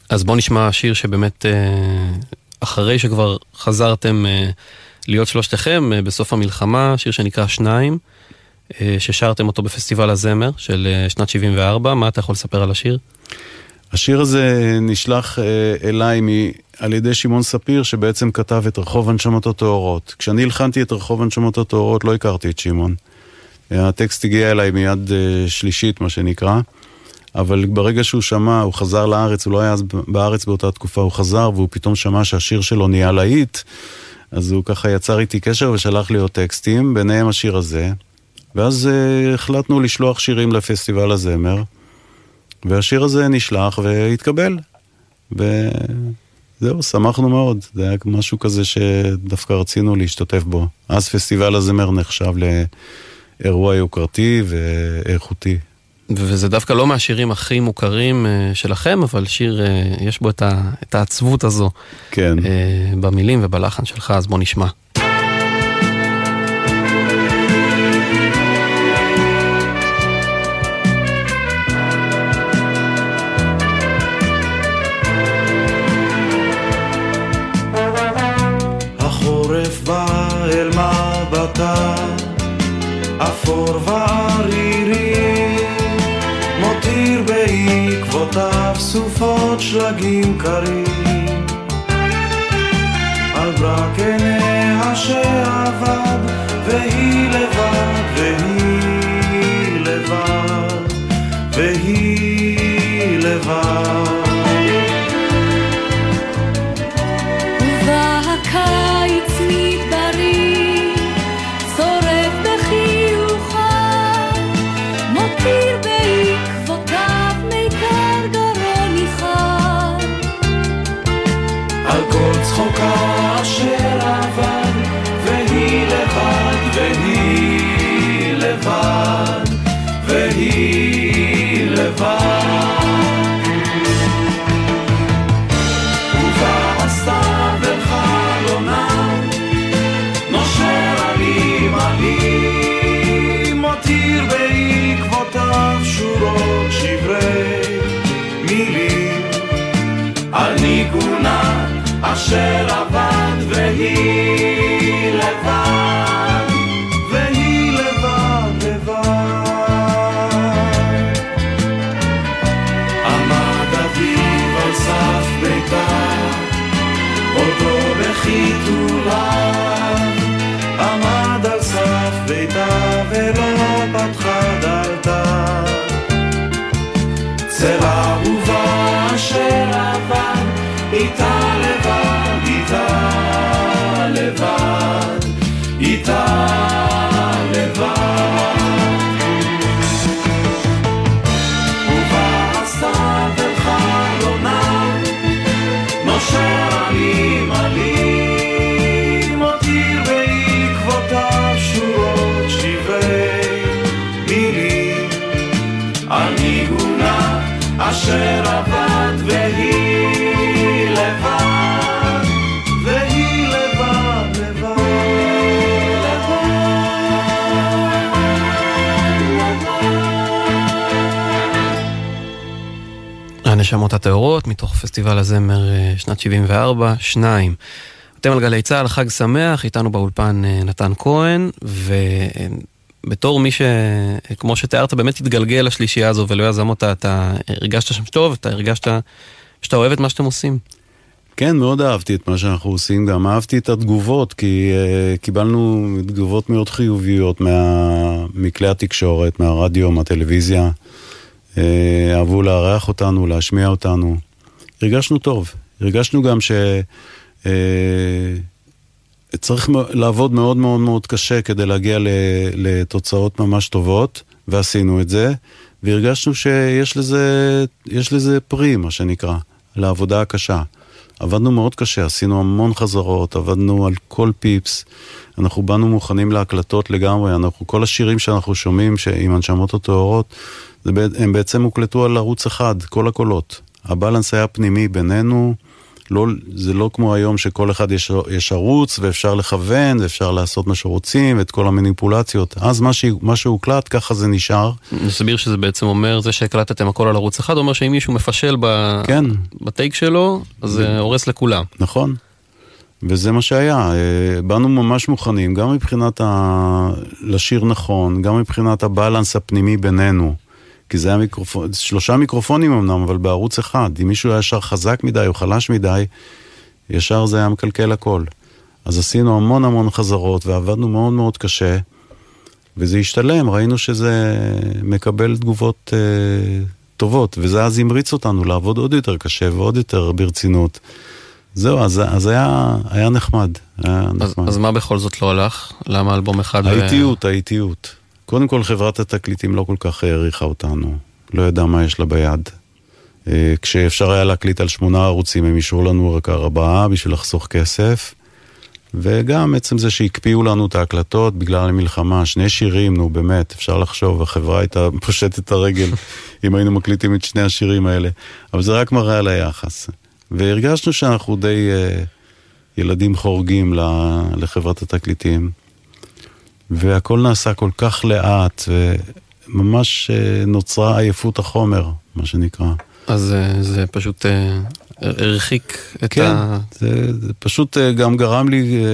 אז בוא נשמע שיר שבאמת, אה, אחרי שכבר חזרתם אה, להיות שלושתכם אה, בסוף המלחמה, שיר שנקרא שניים, אה, ששרתם אותו בפסטיבל הזמר של שנת 74, מה אתה יכול לספר על השיר? השיר הזה נשלח אליי מ... על ידי שמעון ספיר, שבעצם כתב את רחוב הנשמות הטהורות. כשאני הלחנתי את רחוב הנשמות הטהורות, לא הכרתי את שמעון. הטקסט הגיע אליי מיד שלישית, מה שנקרא. אבל ברגע שהוא שמע, הוא חזר לארץ, הוא לא היה אז בארץ באותה תקופה, הוא חזר והוא פתאום שמע שהשיר שלו נהיה להיט. אז הוא ככה יצר איתי קשר ושלח לי עוד טקסטים, ביניהם השיר הזה. ואז uh, החלטנו לשלוח שירים לפסטיבל הזמר, והשיר הזה נשלח והתקבל. וזהו, שמחנו מאוד. זה היה משהו כזה שדווקא רצינו להשתתף בו. אז פסטיבל הזמר נחשב לאירוע יוקרתי ואיכותי. וזה דווקא לא מהשירים הכי מוכרים uh, שלכם, אבל שיר, uh, יש בו את, ה, את העצבות הזו. כן. Uh, במילים ובלחן שלך, אז בוא נשמע. החורף בא אל מבטה, אפור וערירי סופות שלגים קרים. על ברק עיניה שעבד אשר הנשמות הטהורות, מתוך פסטיבל הזמר אה, שנת 74, שניים. אתם על גלי צה"ל, חג שמח, איתנו באולפן אה, נתן כהן, ובתור מי ש... כמו שתיארת, באמת התגלגל לשלישייה הזו ולא יזם אותה, אתה הרגשת שם טוב, אתה הרגשת שאתה אוהב את מה שאתם עושים. כן, מאוד אהבתי את מה שאנחנו עושים, גם אהבתי את התגובות, כי uh, קיבלנו תגובות מאוד חיוביות מה... מכלי התקשורת, מהרדיו, מהטלוויזיה. Uh, אהבו לארח אותנו, להשמיע אותנו. הרגשנו טוב. הרגשנו גם ש... Uh, צריך לעבוד מאוד מאוד מאוד קשה כדי להגיע לתוצאות ממש טובות, ועשינו את זה, והרגשנו שיש לזה, לזה פרי, מה שנקרא, לעבודה הקשה. עבדנו מאוד קשה, עשינו המון חזרות, עבדנו על כל פיפס. אנחנו באנו מוכנים להקלטות לגמרי, אנחנו, כל השירים שאנחנו שומעים עם הנשמות הטהורות, הם בעצם הוקלטו על ערוץ אחד, כל הקולות. הבלנס היה פנימי בינינו, לא, זה לא כמו היום שכל אחד יש, יש ערוץ ואפשר לכוון ואפשר לעשות מה שרוצים ואת כל המניפולציות. אז מה, ש, מה שהוקלט, ככה זה נשאר. נסביר שזה בעצם אומר, זה שהקלטתם הכל על ערוץ אחד, אומר שאם מישהו מפשל ב... כן. בטייק שלו, אז זה הורס לכולם. נכון. וזה מה שהיה, אה, באנו ממש מוכנים, גם מבחינת ה... לשיר נכון, גם מבחינת הבלנס הפנימי בינינו. כי זה היה מיקרופון, שלושה מיקרופונים אמנם, אבל בערוץ אחד. אם מישהו היה שר חזק מדי או חלש מדי, ישר זה היה מקלקל הכל. אז עשינו המון המון חזרות ועבדנו מאוד מאוד קשה, וזה השתלם, ראינו שזה מקבל תגובות אה, טובות, וזה אז המריץ אותנו לעבוד עוד יותר קשה ועוד יותר ברצינות. זהו, אז, אז היה, היה נחמד. היה אז, נחמד. אז מה בכל זאת לא הלך? למה אלבום אחד? האיטיות, ו... האיטיות. קודם כל חברת התקליטים לא כל כך העריכה אותנו, לא ידעה מה יש לה ביד. אה, כשאפשר היה להקליט על שמונה ערוצים, הם אישרו לנו רק ארבעה בשביל לחסוך כסף. וגם עצם זה שהקפיאו לנו את ההקלטות בגלל המלחמה, שני שירים, נו באמת, אפשר לחשוב, החברה הייתה פושטת את הרגל אם היינו מקליטים את שני השירים האלה. אבל זה רק מראה על היחס. והרגשנו שאנחנו די uh, ילדים חורגים לחברת התקליטים. והכל נעשה כל כך לאט, וממש אה, נוצרה עייפות החומר, מה שנקרא. אז אה, זה פשוט אה, הרחיק את כן, ה... כן, זה, זה פשוט גם גרם לי,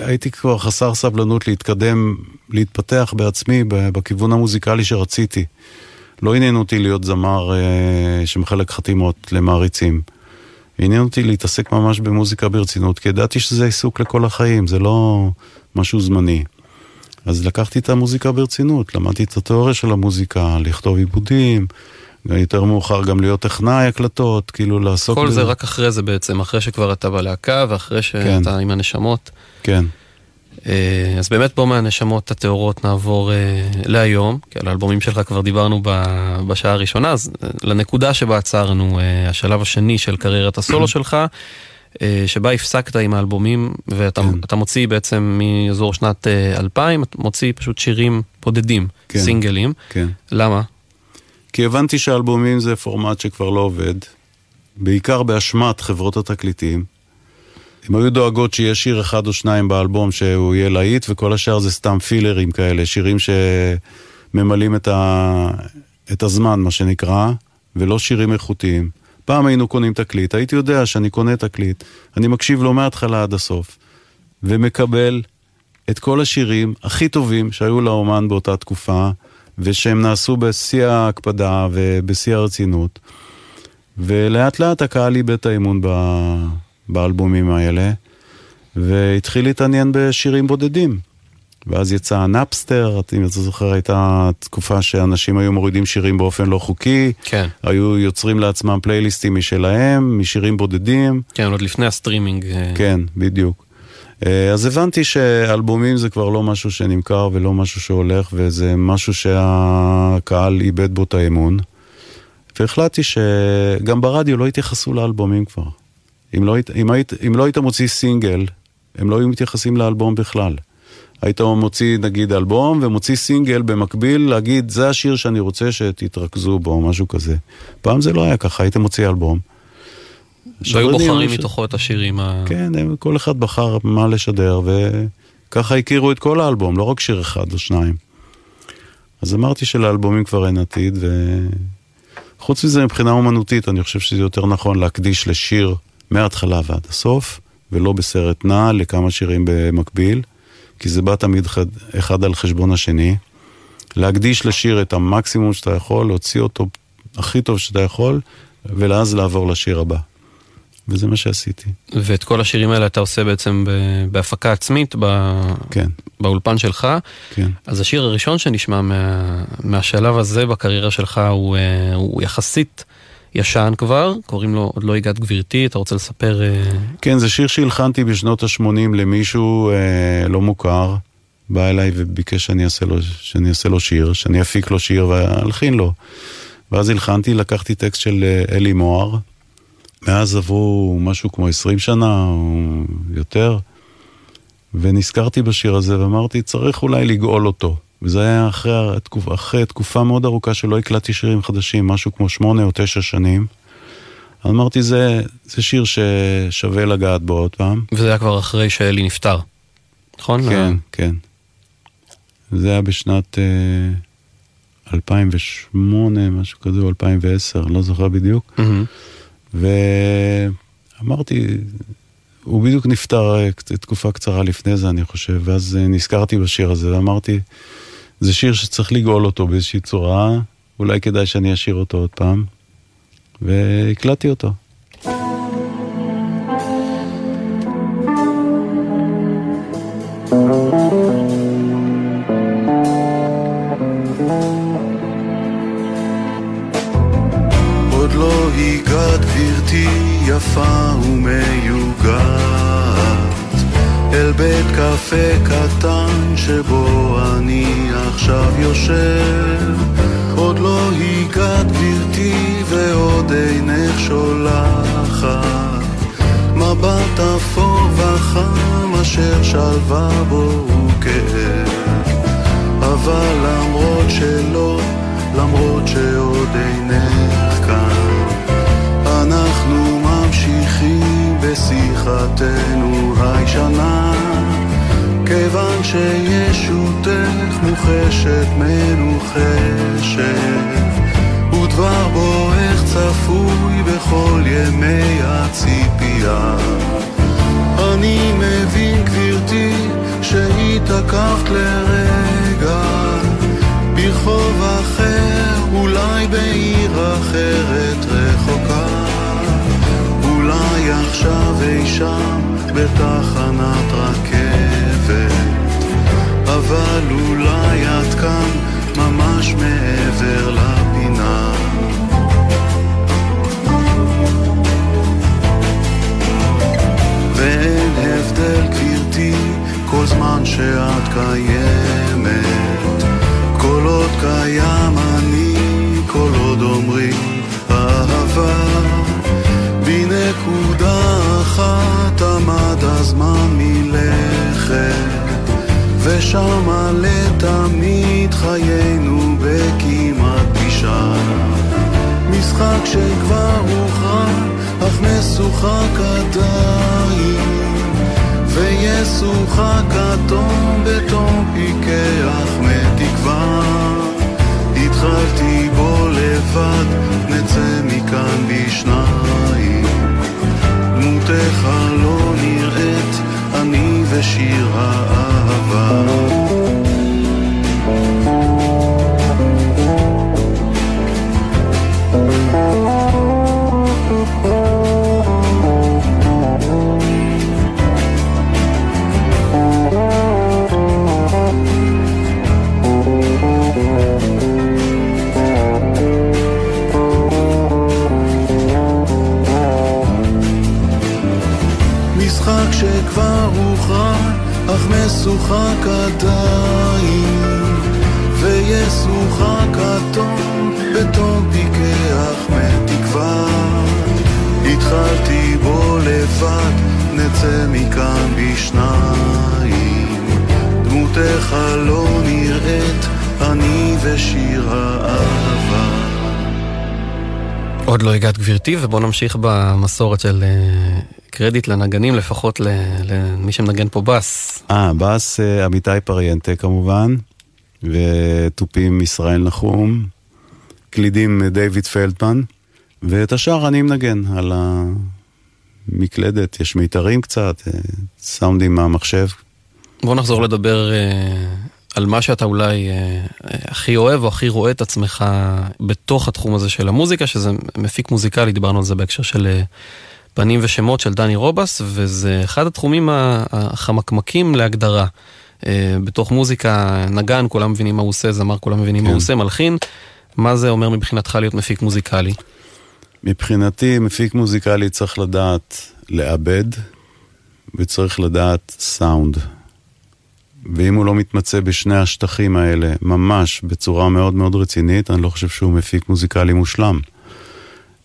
הייתי כבר חסר סבלנות להתקדם, להתפתח בעצמי בכיוון המוזיקלי שרציתי. לא עניין אותי להיות זמר שמחלק חתימות למעריצים. עניין אותי להתעסק ממש במוזיקה ברצינות, כי ידעתי שזה עיסוק לכל החיים, זה לא משהו זמני. אז לקחתי את המוזיקה ברצינות, למדתי את התיאוריה של המוזיקה, לכתוב עיבודים, יותר מאוחר גם להיות טכנאי הקלטות, כאילו לעסוק... כל זה רק אחרי זה בעצם, אחרי שכבר אתה בלהקה ואחרי שאתה כן. עם הנשמות. כן. אה, אז באמת בוא מהנשמות הטהורות נעבור אה, להיום, כי על האלבומים שלך כבר דיברנו בשעה הראשונה, אז אה, לנקודה שבה עצרנו, השלב השני של קריירת הסולו שלך. אה, שבה הפסקת עם האלבומים, ואתה כן. מוציא בעצם מאזור שנת 2000, אה, אתה מוציא פשוט שירים בודדים, כן. סינגלים. כן. למה? כי הבנתי שאלבומים זה פורמט שכבר לא עובד, בעיקר באשמת חברות התקליטים. הם היו דואגות שיהיה שיר אחד או שניים באלבום שהוא יהיה להיט, וכל השאר זה סתם פילרים כאלה, שירים שממלאים את, ה... את הזמן, מה שנקרא, ולא שירים איכותיים. פעם היינו קונים תקליט, הייתי יודע שאני קונה תקליט, אני מקשיב לו מההתחלה עד הסוף, ומקבל את כל השירים הכי טובים שהיו לאומן באותה תקופה, ושהם נעשו בשיא ההקפדה ובשיא הרצינות. ולאט לאט הקהל איבד את האמון ב... באלבומים האלה, והתחיל להתעניין בשירים בודדים. ואז יצא נאפסטר, אם אתה זוכר, הייתה תקופה שאנשים היו מורידים שירים באופן לא חוקי. כן. היו יוצרים לעצמם פלייליסטים משלהם, משירים בודדים. כן, עוד לפני הסטרימינג. אה. כן, בדיוק. אה, אז הבנתי שאלבומים זה כבר לא משהו שנמכר ולא משהו שהולך, וזה משהו שהקהל איבד בו את האמון. והחלטתי שגם ברדיו לא התייחסו לאלבומים כבר. אם לא, אם, היית, אם לא היית מוציא סינגל, הם לא היו מתייחסים לאלבום בכלל. היית מוציא נגיד אלבום ומוציא סינגל במקביל להגיד זה השיר שאני רוצה שתתרכזו בו או משהו כזה. פעם זה לא היה ככה, היית מוציא אלבום. והיו בוחרים. מתוכו את השירים ה... כן, כל אחד בחר מה לשדר וככה הכירו את כל האלבום, לא רק שיר אחד או שניים. אז אמרתי שלאלבומים כבר אין עתיד חוץ מזה, מבחינה אומנותית, אני חושב שזה יותר נכון להקדיש לשיר מההתחלה ועד הסוף, ולא בסרט נע לכמה שירים במקביל, כי זה בא תמיד אחד, אחד על חשבון השני. להקדיש לשיר את המקסימום שאתה יכול, להוציא אותו הכי טוב שאתה יכול, ואז לעבור לשיר הבא. וזה מה שעשיתי. ואת כל השירים האלה אתה עושה בעצם בהפקה עצמית, ב... כן. באולפן שלך. כן. אז השיר הראשון שנשמע מה... מהשלב הזה בקריירה שלך הוא, אה, הוא יחסית ישן כבר, קוראים לו עוד לא הגעת גבירתי, אתה רוצה לספר? אה? כן, זה שיר שהלחנתי בשנות ה-80 למישהו אה, לא מוכר. בא אליי וביקש שאני אעשה, לו, שאני אעשה לו שיר, שאני אפיק לו שיר ואלחין לו. ואז הלחנתי, לקחתי טקסט של אה, אלי מוהר. מאז עברו משהו כמו 20 שנה או יותר, ונזכרתי בשיר הזה ואמרתי, צריך אולי לגאול אותו. וזה היה אחרי, התקופה, אחרי תקופה מאוד ארוכה שלא הקלטתי שירים חדשים, משהו כמו שמונה או תשע שנים. אמרתי, זה, זה שיר ששווה לגעת בו עוד פעם. וזה היה כבר אחרי שאלי נפטר, נכון? כן, כן. זה היה בשנת uh, 2008, משהו כזה, או 2010, לא זוכר בדיוק. Mm-hmm. ואמרתי, הוא בדיוק נפטר אה, תקופה קצרה לפני זה, אני חושב, ואז אה, נזכרתי בשיר הזה, ואמרתי, זה שיר שצריך לגאול אותו באיזושהי צורה, אולי כדאי שאני אשיר אותו עוד פעם, והקלטתי אותו. לא הגעת גברתי יפה ומיוגעת אל בית קפה קטן שבו עכשיו יושב עוד לא הגעת גברתי ועוד אינך שולחת. מבט אפור וחם אשר שלווה בו הוא כאב. אבל למרות שלא, למרות שעוד אינך כאן אנחנו ממשיכים בשיחתנו הישנה. כיוון שישותך מוחשת מנוחשת ודבר בואך צפוי בכל ימי הציפייה. אני מבין גברתי שהתעכבת לרגע. ברחוב אחר, אולי בעיר אחרת רחוקה. אולי עכשיו אי שם בתחנת רכבת אבל אולי את כאן ממש מעבר לפינה. ואין הבדל גברתי כל זמן שאת קיימת. כל עוד קיים אני, כל עוד אומרים אהבה. בנקודה אחת עמד הזמן מלכת ושמה לתמיד חיינו בכמעט פגישה. משחק שכבר הוכרע אך משוחק עדיין וישוחק אדום בתום פיקח מתקווה. התחלתי בו לבד, נצא מכאן בשניים. דמותך לא נראית, ושיר האהבה משוחק עדיין, וישוחק אטום בתום פיקח מתקווה. התחלתי בו לבד, נצא מכאן בשניים. דמותך לא נראית, אני ושיר האהבה. עוד לא הגעת גברתי, ובוא נמשיך במסורת של uh, קרדיט לנגנים, לפחות למי שמנגן פה בס. אה, בס uh, עמיתי פריאנטה כמובן, ותופים ישראל נחום, קלידים דיוויד פלדמן, ואת השאר אני מנגן על המקלדת, יש מיתרים קצת, אה, סאונדים מהמחשב. בוא נחזור לדבר אה, על מה שאתה אולי אה, הכי אוהב או הכי רואה את עצמך בתוך התחום הזה של המוזיקה, שזה מפיק מוזיקלי, דיברנו על זה בהקשר של פנים ושמות של דני רובס, וזה אחד התחומים החמקמקים להגדרה. בתוך מוזיקה, נגן, כולם מבינים מה הוא עושה, זמר, כולם מבינים כן. מה הוא עושה, מלחין. מה זה אומר מבחינתך להיות מפיק מוזיקלי? מבחינתי, מפיק מוזיקלי צריך לדעת לעבד, וצריך לדעת סאונד. ואם הוא לא מתמצא בשני השטחים האלה, ממש בצורה מאוד מאוד רצינית, אני לא חושב שהוא מפיק מוזיקלי מושלם.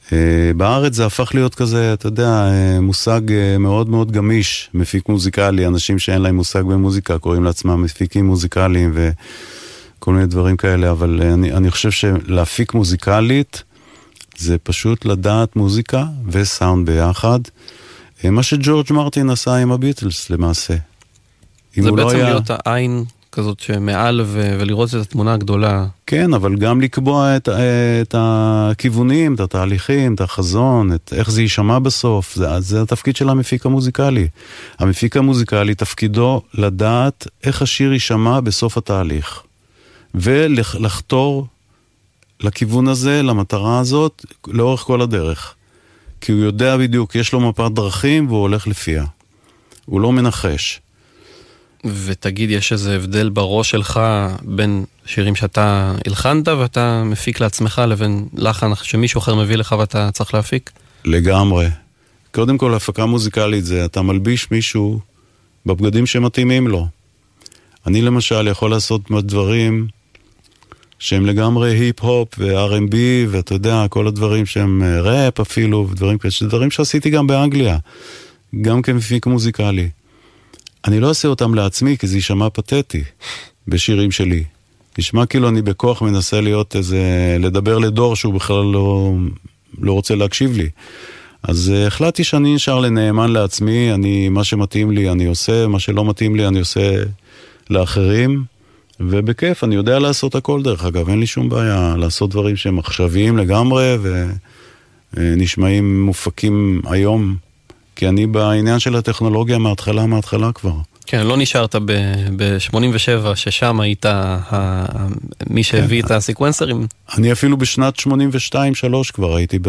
Uh, בארץ זה הפך להיות כזה, אתה יודע, uh, מושג uh, מאוד מאוד גמיש, מפיק מוזיקלי, אנשים שאין להם מושג במוזיקה קוראים לעצמם מפיקים מוזיקליים וכל מיני דברים כאלה, אבל אני, אני חושב שלהפיק מוזיקלית, זה פשוט לדעת מוזיקה וסאונד ביחד. אה, מה שג'ורג' מרטין עשה עם הביטלס למעשה. זה בעצם לא היה... להיות העין כזאת שמעל ו- ולראות את התמונה הגדולה. כן, אבל גם לקבוע את, את הכיוונים, את התהליכים, את החזון, את איך זה יישמע בסוף. זה, זה התפקיד של המפיק המוזיקלי. המפיק המוזיקלי תפקידו לדעת איך השיר יישמע בסוף התהליך. ולחתור לכיוון הזה, למטרה הזאת, לאורך כל הדרך. כי הוא יודע בדיוק, יש לו מפת דרכים והוא הולך לפיה. הוא לא מנחש. ותגיד, יש איזה הבדל בראש שלך בין שירים שאתה הלחנת ואתה מפיק לעצמך לבין לחן שמישהו אחר מביא לך ואתה צריך להפיק? לגמרי. קודם כל, הפקה מוזיקלית זה אתה מלביש מישהו בבגדים שמתאימים לו. אני למשל יכול לעשות דברים שהם לגמרי היפ-הופ ו-R&B, ואתה יודע, כל הדברים שהם אה, ראפ אפילו, ודברים כאלה, דברים שעשיתי גם באנגליה, גם כמפיק מוזיקלי. אני לא אעשה אותם לעצמי, כי זה יישמע פתטי בשירים שלי. נשמע כאילו אני בכוח מנסה להיות איזה, לדבר לדור שהוא בכלל לא, לא רוצה להקשיב לי. אז uh, החלטתי שאני נשאר לנאמן לעצמי, אני, מה שמתאים לי אני עושה, מה שלא מתאים לי אני עושה לאחרים. ובכיף, אני יודע לעשות הכל דרך אגב, אין לי שום בעיה לעשות דברים שהם עכשוויים לגמרי ונשמעים מופקים היום, כי אני בעניין של הטכנולוגיה מההתחלה, מההתחלה כבר. כן, לא נשארת ב-87 ששם היית מי שהביא כן. את הסקוונסרים? אני אפילו בשנת 82-3 כבר הייתי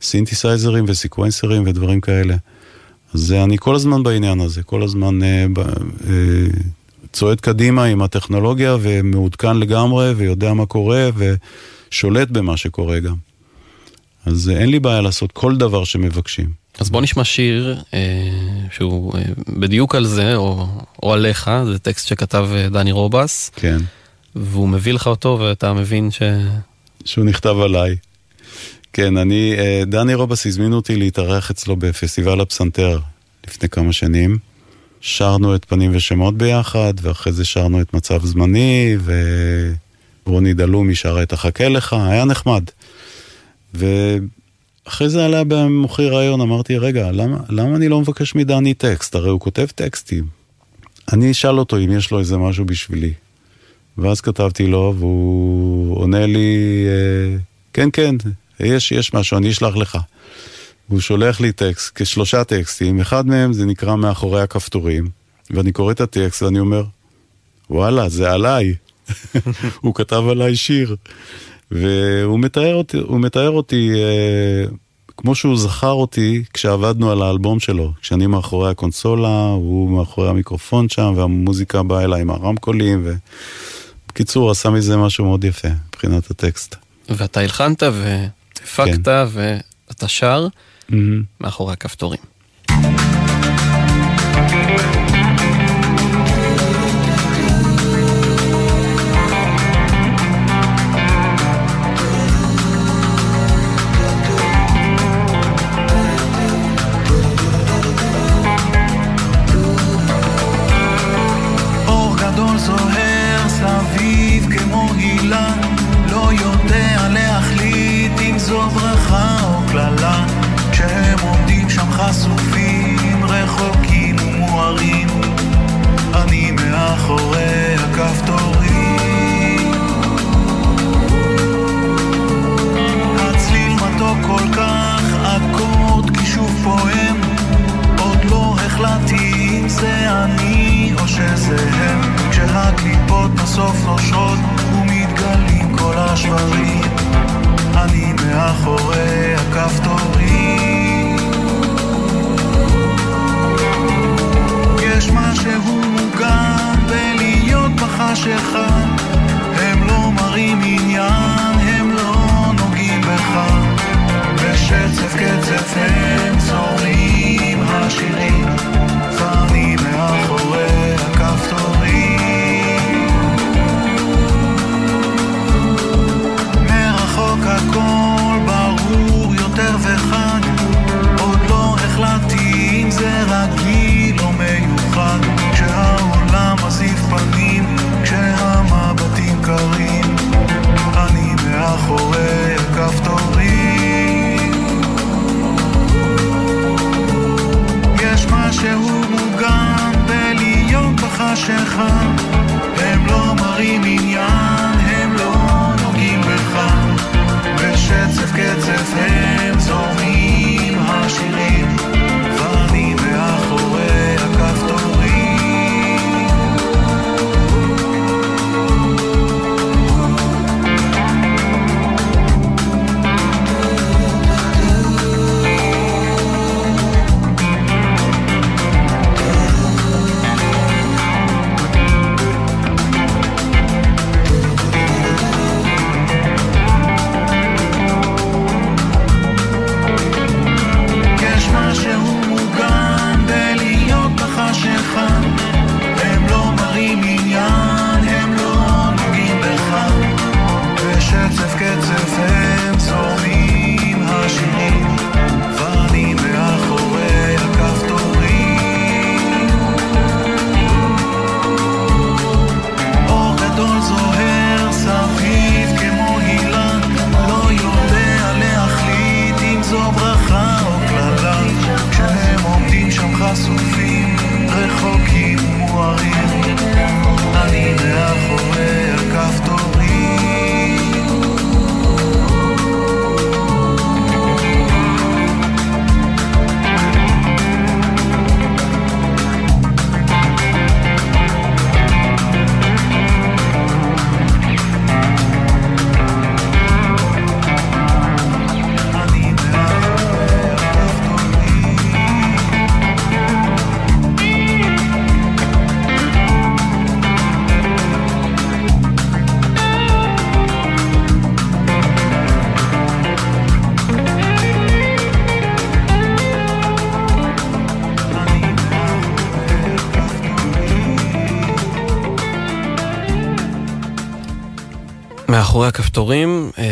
בסינתסייזרים וסקוונסרים ודברים כאלה. אז אני כל הזמן בעניין הזה, כל הזמן... אה, אה, צועד קדימה עם הטכנולוגיה ומעודכן לגמרי ויודע מה קורה ושולט במה שקורה גם. אז אין לי בעיה לעשות כל דבר שמבקשים. אז בוא נשמע שיר אה, שהוא אה, בדיוק על זה, או, או עליך, זה טקסט שכתב אה, דני רובס. כן. והוא מביא לך אותו ואתה מבין ש... שהוא נכתב עליי. כן, אני, אה, דני רובס הזמין אותי להתארח אצלו בפסטיבל הפסנתר לפני כמה שנים. שרנו את פנים ושמות ביחד, ואחרי זה שרנו את מצב זמני, ורוני דלומי שרה את החכה לך, היה נחמד. ואחרי זה עלה במוחי רעיון, אמרתי, רגע, למה, למה אני לא מבקש מדני טקסט? הרי הוא כותב טקסטים. אני אשאל אותו אם יש לו איזה משהו בשבילי. ואז כתבתי לו, והוא עונה לי, אה, כן, כן, יש, יש משהו, אני אשלח לך. והוא שולח לי טקסט, כשלושה טקסטים, אחד מהם זה נקרא מאחורי הכפתורים, ואני קורא את הטקסט ואני אומר, וואלה, זה עליי. הוא כתב עליי שיר. והוא מתאר אותי, הוא מתאר אותי אה, כמו שהוא זכר אותי כשעבדנו על האלבום שלו. כשאני מאחורי הקונסולה, הוא מאחורי המיקרופון שם, והמוזיקה באה אליי עם הרמקולים, ובקיצור, עשה מזה משהו מאוד יפה מבחינת הטקסט. ואתה הלחנת והפקת כן. ואתה שר. mm-hmm. מאחורי הכפתורים. מאחורי הכפתורים, אה,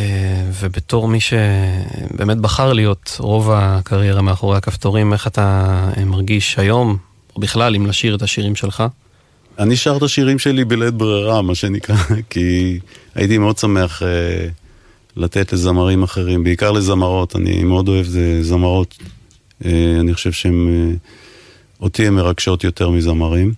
ובתור מי שבאמת בחר להיות רוב הקריירה מאחורי הכפתורים, איך אתה אה, מרגיש היום, או בכלל, אם לשיר את השירים שלך? אני שר את השירים שלי בלית ברירה, מה שנקרא, כי הייתי מאוד שמח אה, לתת לזמרים אחרים, בעיקר לזמרות, אני מאוד אוהב זה זמרות, אני חושב שהן, אותי הן מרגשות יותר מזמרים,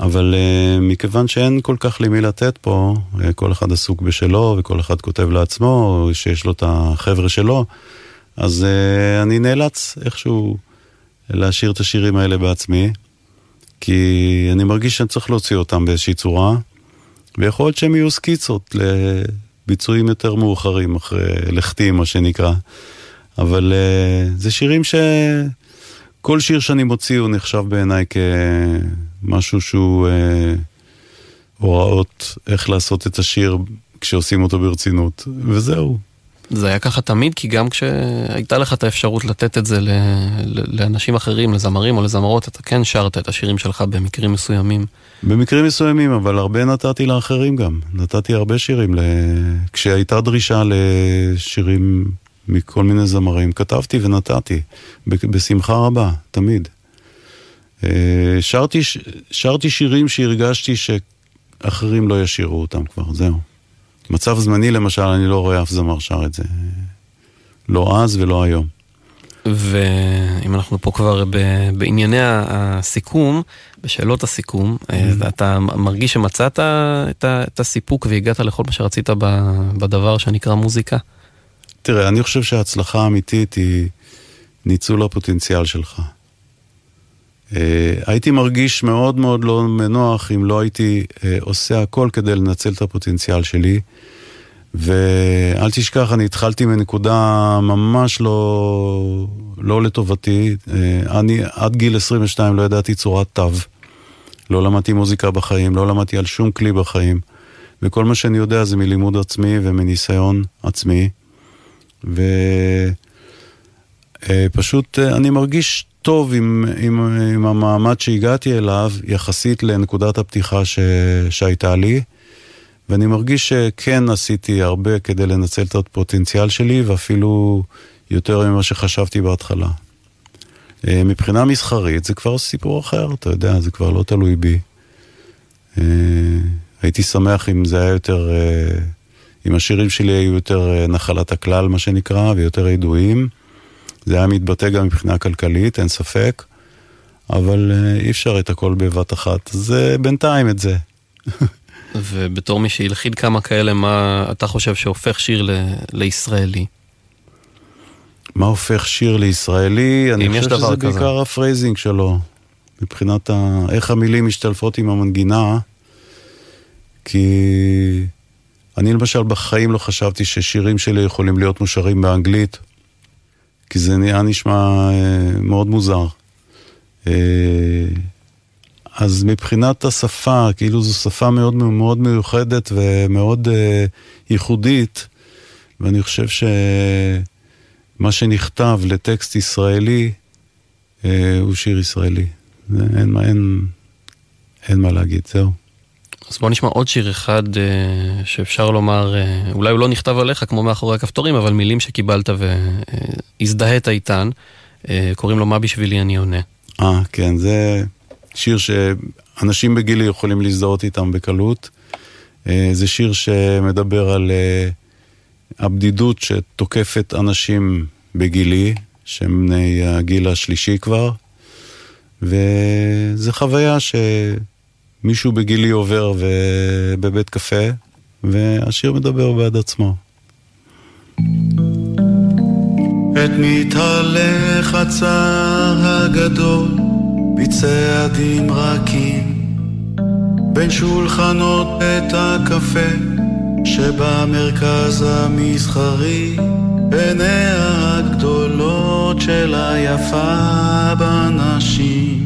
אבל אה, מכיוון שאין כל כך למי לתת פה, אה, כל אחד עסוק בשלו וכל אחד כותב לעצמו, שיש לו את החבר'ה שלו, אז אה, אני נאלץ איכשהו להשאיר את השירים האלה בעצמי. כי אני מרגיש שאני צריך להוציא אותם באיזושהי צורה, ויכול להיות שהם יהיו סקיצות לביצועים יותר מאוחרים, אחרי לכתי, מה שנקרא. אבל uh, זה שירים ש... כל שיר שאני מוציא הוא נחשב בעיניי כמשהו שהוא uh, הוראות איך לעשות את השיר כשעושים אותו ברצינות, וזהו. זה היה ככה תמיד, כי גם כשהייתה לך את האפשרות לתת את זה ל- לאנשים אחרים, לזמרים או לזמרות, אתה כן שרת את השירים שלך במקרים מסוימים. במקרים מסוימים, אבל הרבה נתתי לאחרים גם. נתתי הרבה שירים. ל... כשהייתה דרישה לשירים מכל מיני זמרים, כתבתי ונתתי. בשמחה רבה, תמיד. אה, שרתי, שרתי שירים שהרגשתי שאחרים לא ישירו אותם כבר, זהו. מצב זמני למשל, אני לא רואה אף זמר שר את זה. לא אז ולא היום. ואם אנחנו פה כבר ב- בענייני הסיכום, בשאלות הסיכום, Mm-hmm. אתה מרגיש שמצאת את ה- את הסיפוק והגעת לכל מה שרצית ב- בדבר שנקרא מוזיקה? תראה, אני חושב שההצלחה האמיתית היא ניצול הפוטנציאל שלך. אה, הייתי מרגיש מאוד מאוד לא מנוח אם לא הייתי אה, עושה הכל כדי לנצל את הפוטנציאל שלי. ואל תשכח, אני התחלתי מנקודה ממש לא, לא לטובתי. אה, אני עד גיל 22 לא ידעתי צורת תו. לא למדתי מוזיקה בחיים, לא למדתי על שום כלי בחיים. וכל מה שאני יודע זה מלימוד עצמי ומניסיון עצמי. ופשוט אני מרגיש טוב עם, עם, עם המעמד שהגעתי אליו, יחסית לנקודת הפתיחה ש, שהייתה לי. ואני מרגיש שכן עשיתי הרבה כדי לנצל את הפוטנציאל שלי, ואפילו יותר ממה שחשבתי בהתחלה. אה, מבחינה מסחרית זה כבר סיפור אחר, אתה יודע, זה כבר לא תלוי בי. אה, הייתי שמח אם זה היה יותר, אה, אם השירים שלי היו יותר נחלת הכלל, מה שנקרא, ויותר ידועים. זה היה מתבטא גם מבחינה כלכלית, אין ספק, אבל אי אפשר את הכל בבת אחת. יש בינתיים את זה. ובתור מי שהלחין כמה כאלה, מה אתה חושב שהופך שיר ל- לישראלי? מה הופך שיר לישראלי? אני חושב שזה כזה. בעיקר ה phrasing שלו, מבחינת ה... איך המילים משתלפות עם המנגינה, כי אני למשל בחיים לא חשבתי ששירים שלי יכולים להיות מושרים באנגלית, כי זה נהיה נשמע אה, מאוד מוזר. אה, אז מבחינת השפה, כאילו זו שפה מאוד מאוד מיוחדת ומאוד אה, ייחודית, ואני חושב שמה שנכתב לטקסט ישראלי אה, הוא שיר ישראלי. אין, אין, אין מה להגיד, זהו. אז בוא נשמע עוד שיר אחד אה, שאפשר לומר, אה, אולי הוא לא נכתב עליך כמו מאחורי הכפתורים, אבל מילים שקיבלת והזדהית איתן, אה, קוראים לו מה בשבילי אני עונה. אה, כן, זה... שיר שאנשים בגילי יכולים להזדהות איתם בקלות. אה, זה שיר שמדבר על אה, הבדידות שתוקפת אנשים בגילי, שהם בני הגיל השלישי כבר, וזו חוויה שמישהו בגילי עובר בבית קפה, והשיר מדבר בעד עצמו. את מתהלך הצער הגדול בצעדים רכים בין שולחנות בית הקפה שבמרכז המסחרי עיניה הגדולות של היפה בנשים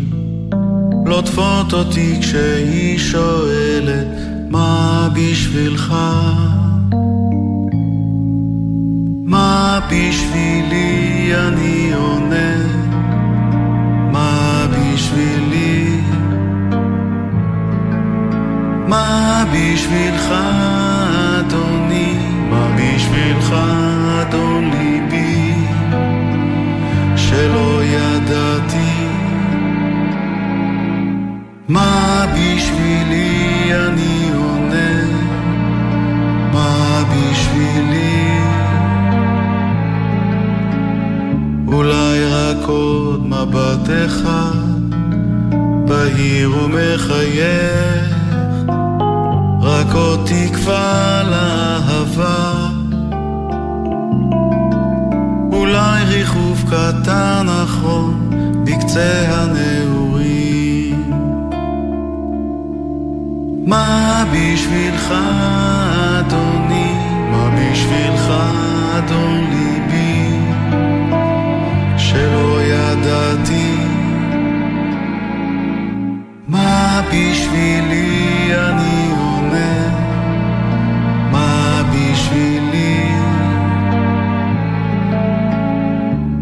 לוטפות אותי כשהיא שואלת מה בשבילך? מה בשבילי אני עונה? בשבילי? מה בשבילך, אדוני? מה בשבילך, אדון ליבי? שלא ידעתי. מה בשבילי? אולי רק עוד מבט אחד בהיר ומחייך, רק עוד תקווה לאהבה. אולי ריחוף קטן אחרון בקצה הנעורים. מה בשבילך, אדוני? מה בשבילך, אדון ליבי? שלא ידעתי מה בשבילי אני אומר? מה בשבילי?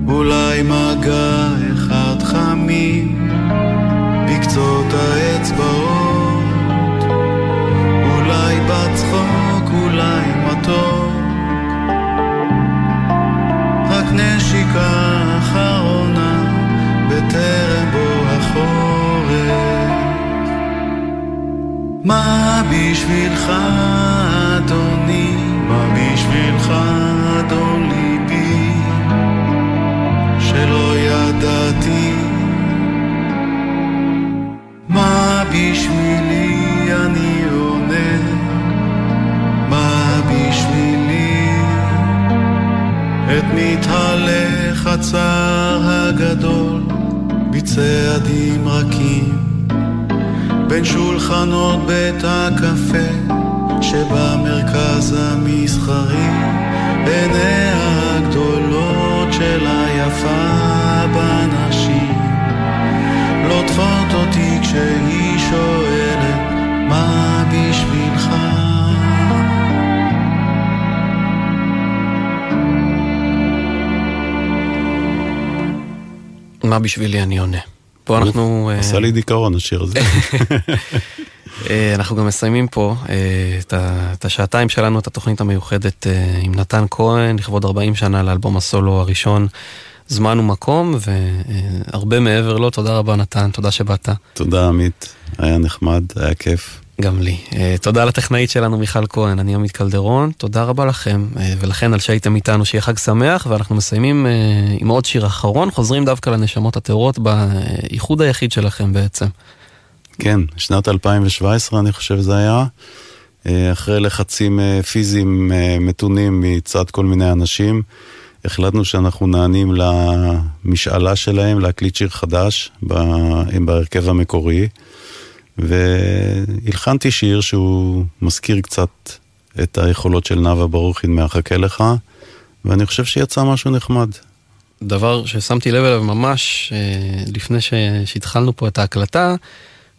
אולי מגע מה בשבילך, אדוני? מה בשבילך, הצער הגדול בצעדים בין שולחנות בית הקפה שבמרכז המסחרי, עיניה הגדולות של היפה בנשים, לוטפות אותי כשהיא מה בשבילי אני עונה. פה אנחנו... עשה אה, לי דיכאון השיר הזה. אה, אנחנו גם מסיימים פה אה, את השעתיים שלנו, את התוכנית המיוחדת עם נתן כהן, לכבוד 40 שנה לאלבום הסולו הראשון, זמן ומקום, והרבה מעבר לו. תודה רבה נתן, תודה שבאת. תודה עמית, היה נחמד, היה כיף. גם לי. תודה לטכנאית שלנו מיכל כהן, אני עמית קלדרון, תודה רבה לכם, ולכן על שהייתם איתנו, שיהיה חג שמח, ואנחנו מסיימים עם עוד שיר אחרון, חוזרים דווקא לנשמות הטהורות באיחוד היחיד שלכם בעצם. כן, שנת 2017 אני חושב זה היה, אחרי לחצים פיזיים מתונים מצד כל מיני אנשים, החלטנו שאנחנו נענים למשאלה שלהם להקליט שיר חדש בהרכב המקורי. והלחנתי שיר שהוא מזכיר קצת את היכולות של נאוה ברוכין מהחכה לך, ואני חושב שיצא משהו נחמד. דבר ששמתי לב אליו ממש לפני שהתחלנו פה את ההקלטה,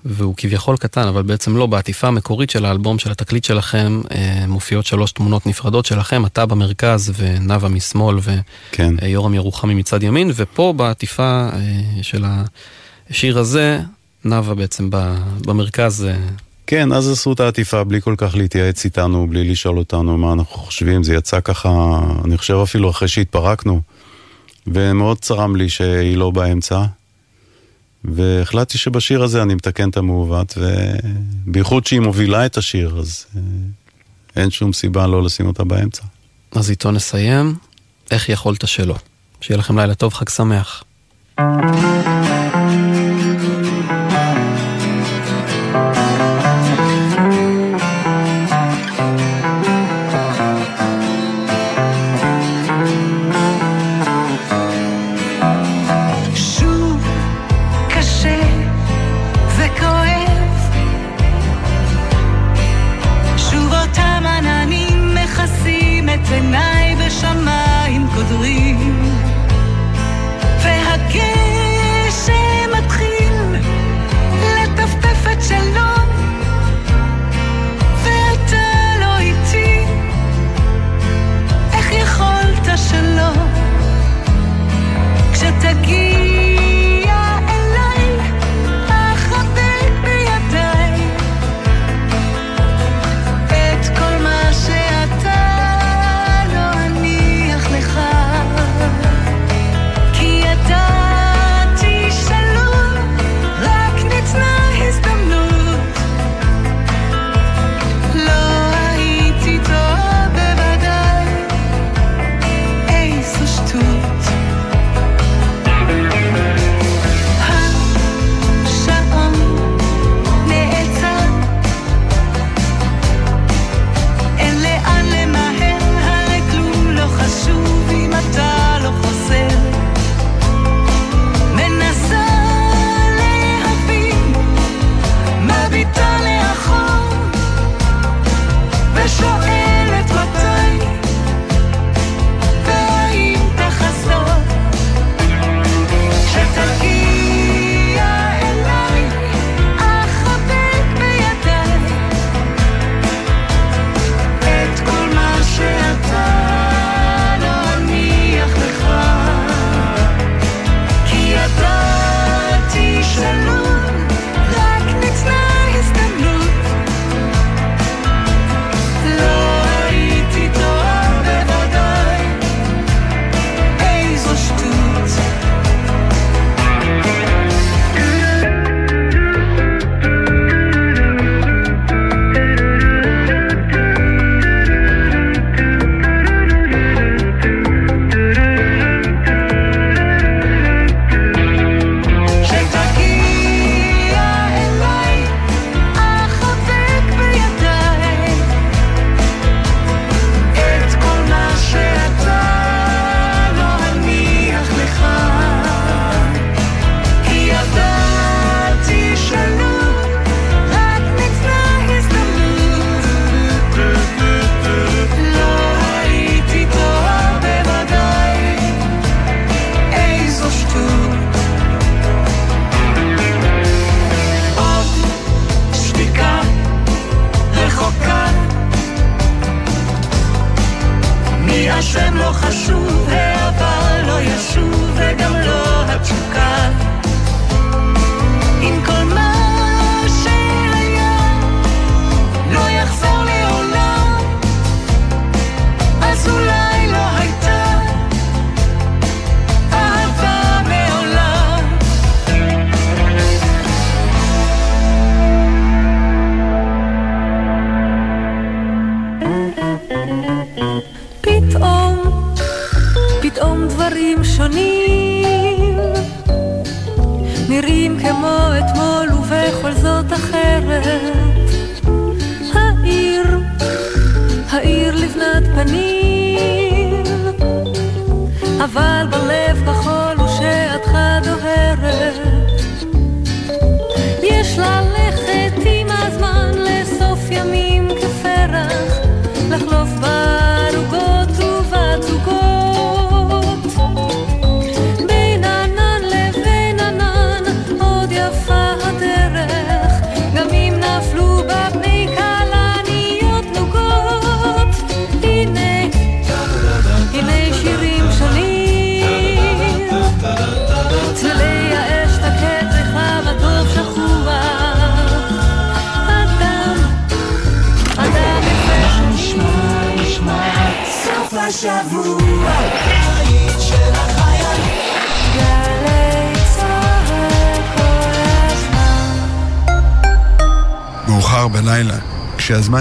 והוא כביכול קטן, אבל בעצם לא, בעטיפה המקורית של האלבום, של התקליט שלכם, מופיעות שלוש תמונות נפרדות שלכם, אתה במרכז ונאוה משמאל ויורם כן. ירוחמי מצד ימין, ופה בעטיפה של השיר הזה, נאוה בעצם במרכז. אה, כן, אז עשו את העטיפה בלי כל כך להתייעץ איתנו, בלי לשאול אותנו מה אנחנו חושבים. זה יצא ככה, אני חושב אפילו אחרי שהתפרקנו. ומאוד צרם לי שהיא לא באמצע. והחלטתי שבשיר הזה אני מתקן את המעוות, ובייחוד שהיא מובילה את השיר, אז אה, אין שום סיבה לא לשים אותה באמצע. אז איתו נסיים. איך יכולת שלא? שיהיה לכם לילה טוב, חג שמח. קודרים והגשם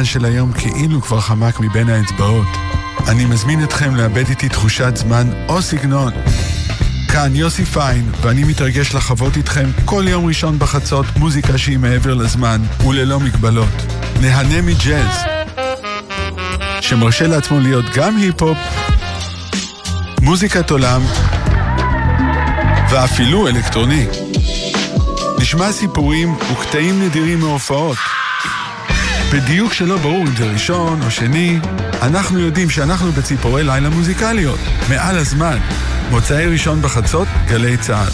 של היום כאילו כבר חמק מבין האצבעות. אני מזמין אתכם לאבד איתי תחושת זמן או סגנון. כאן יוסי פיין, ואני מתרגש לחוות איתכם כל יום ראשון בחצות מוזיקה שהיא מעבר לזמן וללא מגבלות. נהנה מג'אז, שמרשה לעצמו להיות גם היפ-הופ, מוזיקת עולם ואפילו אלקטרוני. נשמע סיפורים וקטעים נדירים מהופעות. בדיוק שלא ברור אם זה ראשון או שני, אנחנו יודעים שאנחנו בציפורי לילה מוזיקליות, מעל הזמן. מוצאי ראשון בחצות, גלי צה"ל.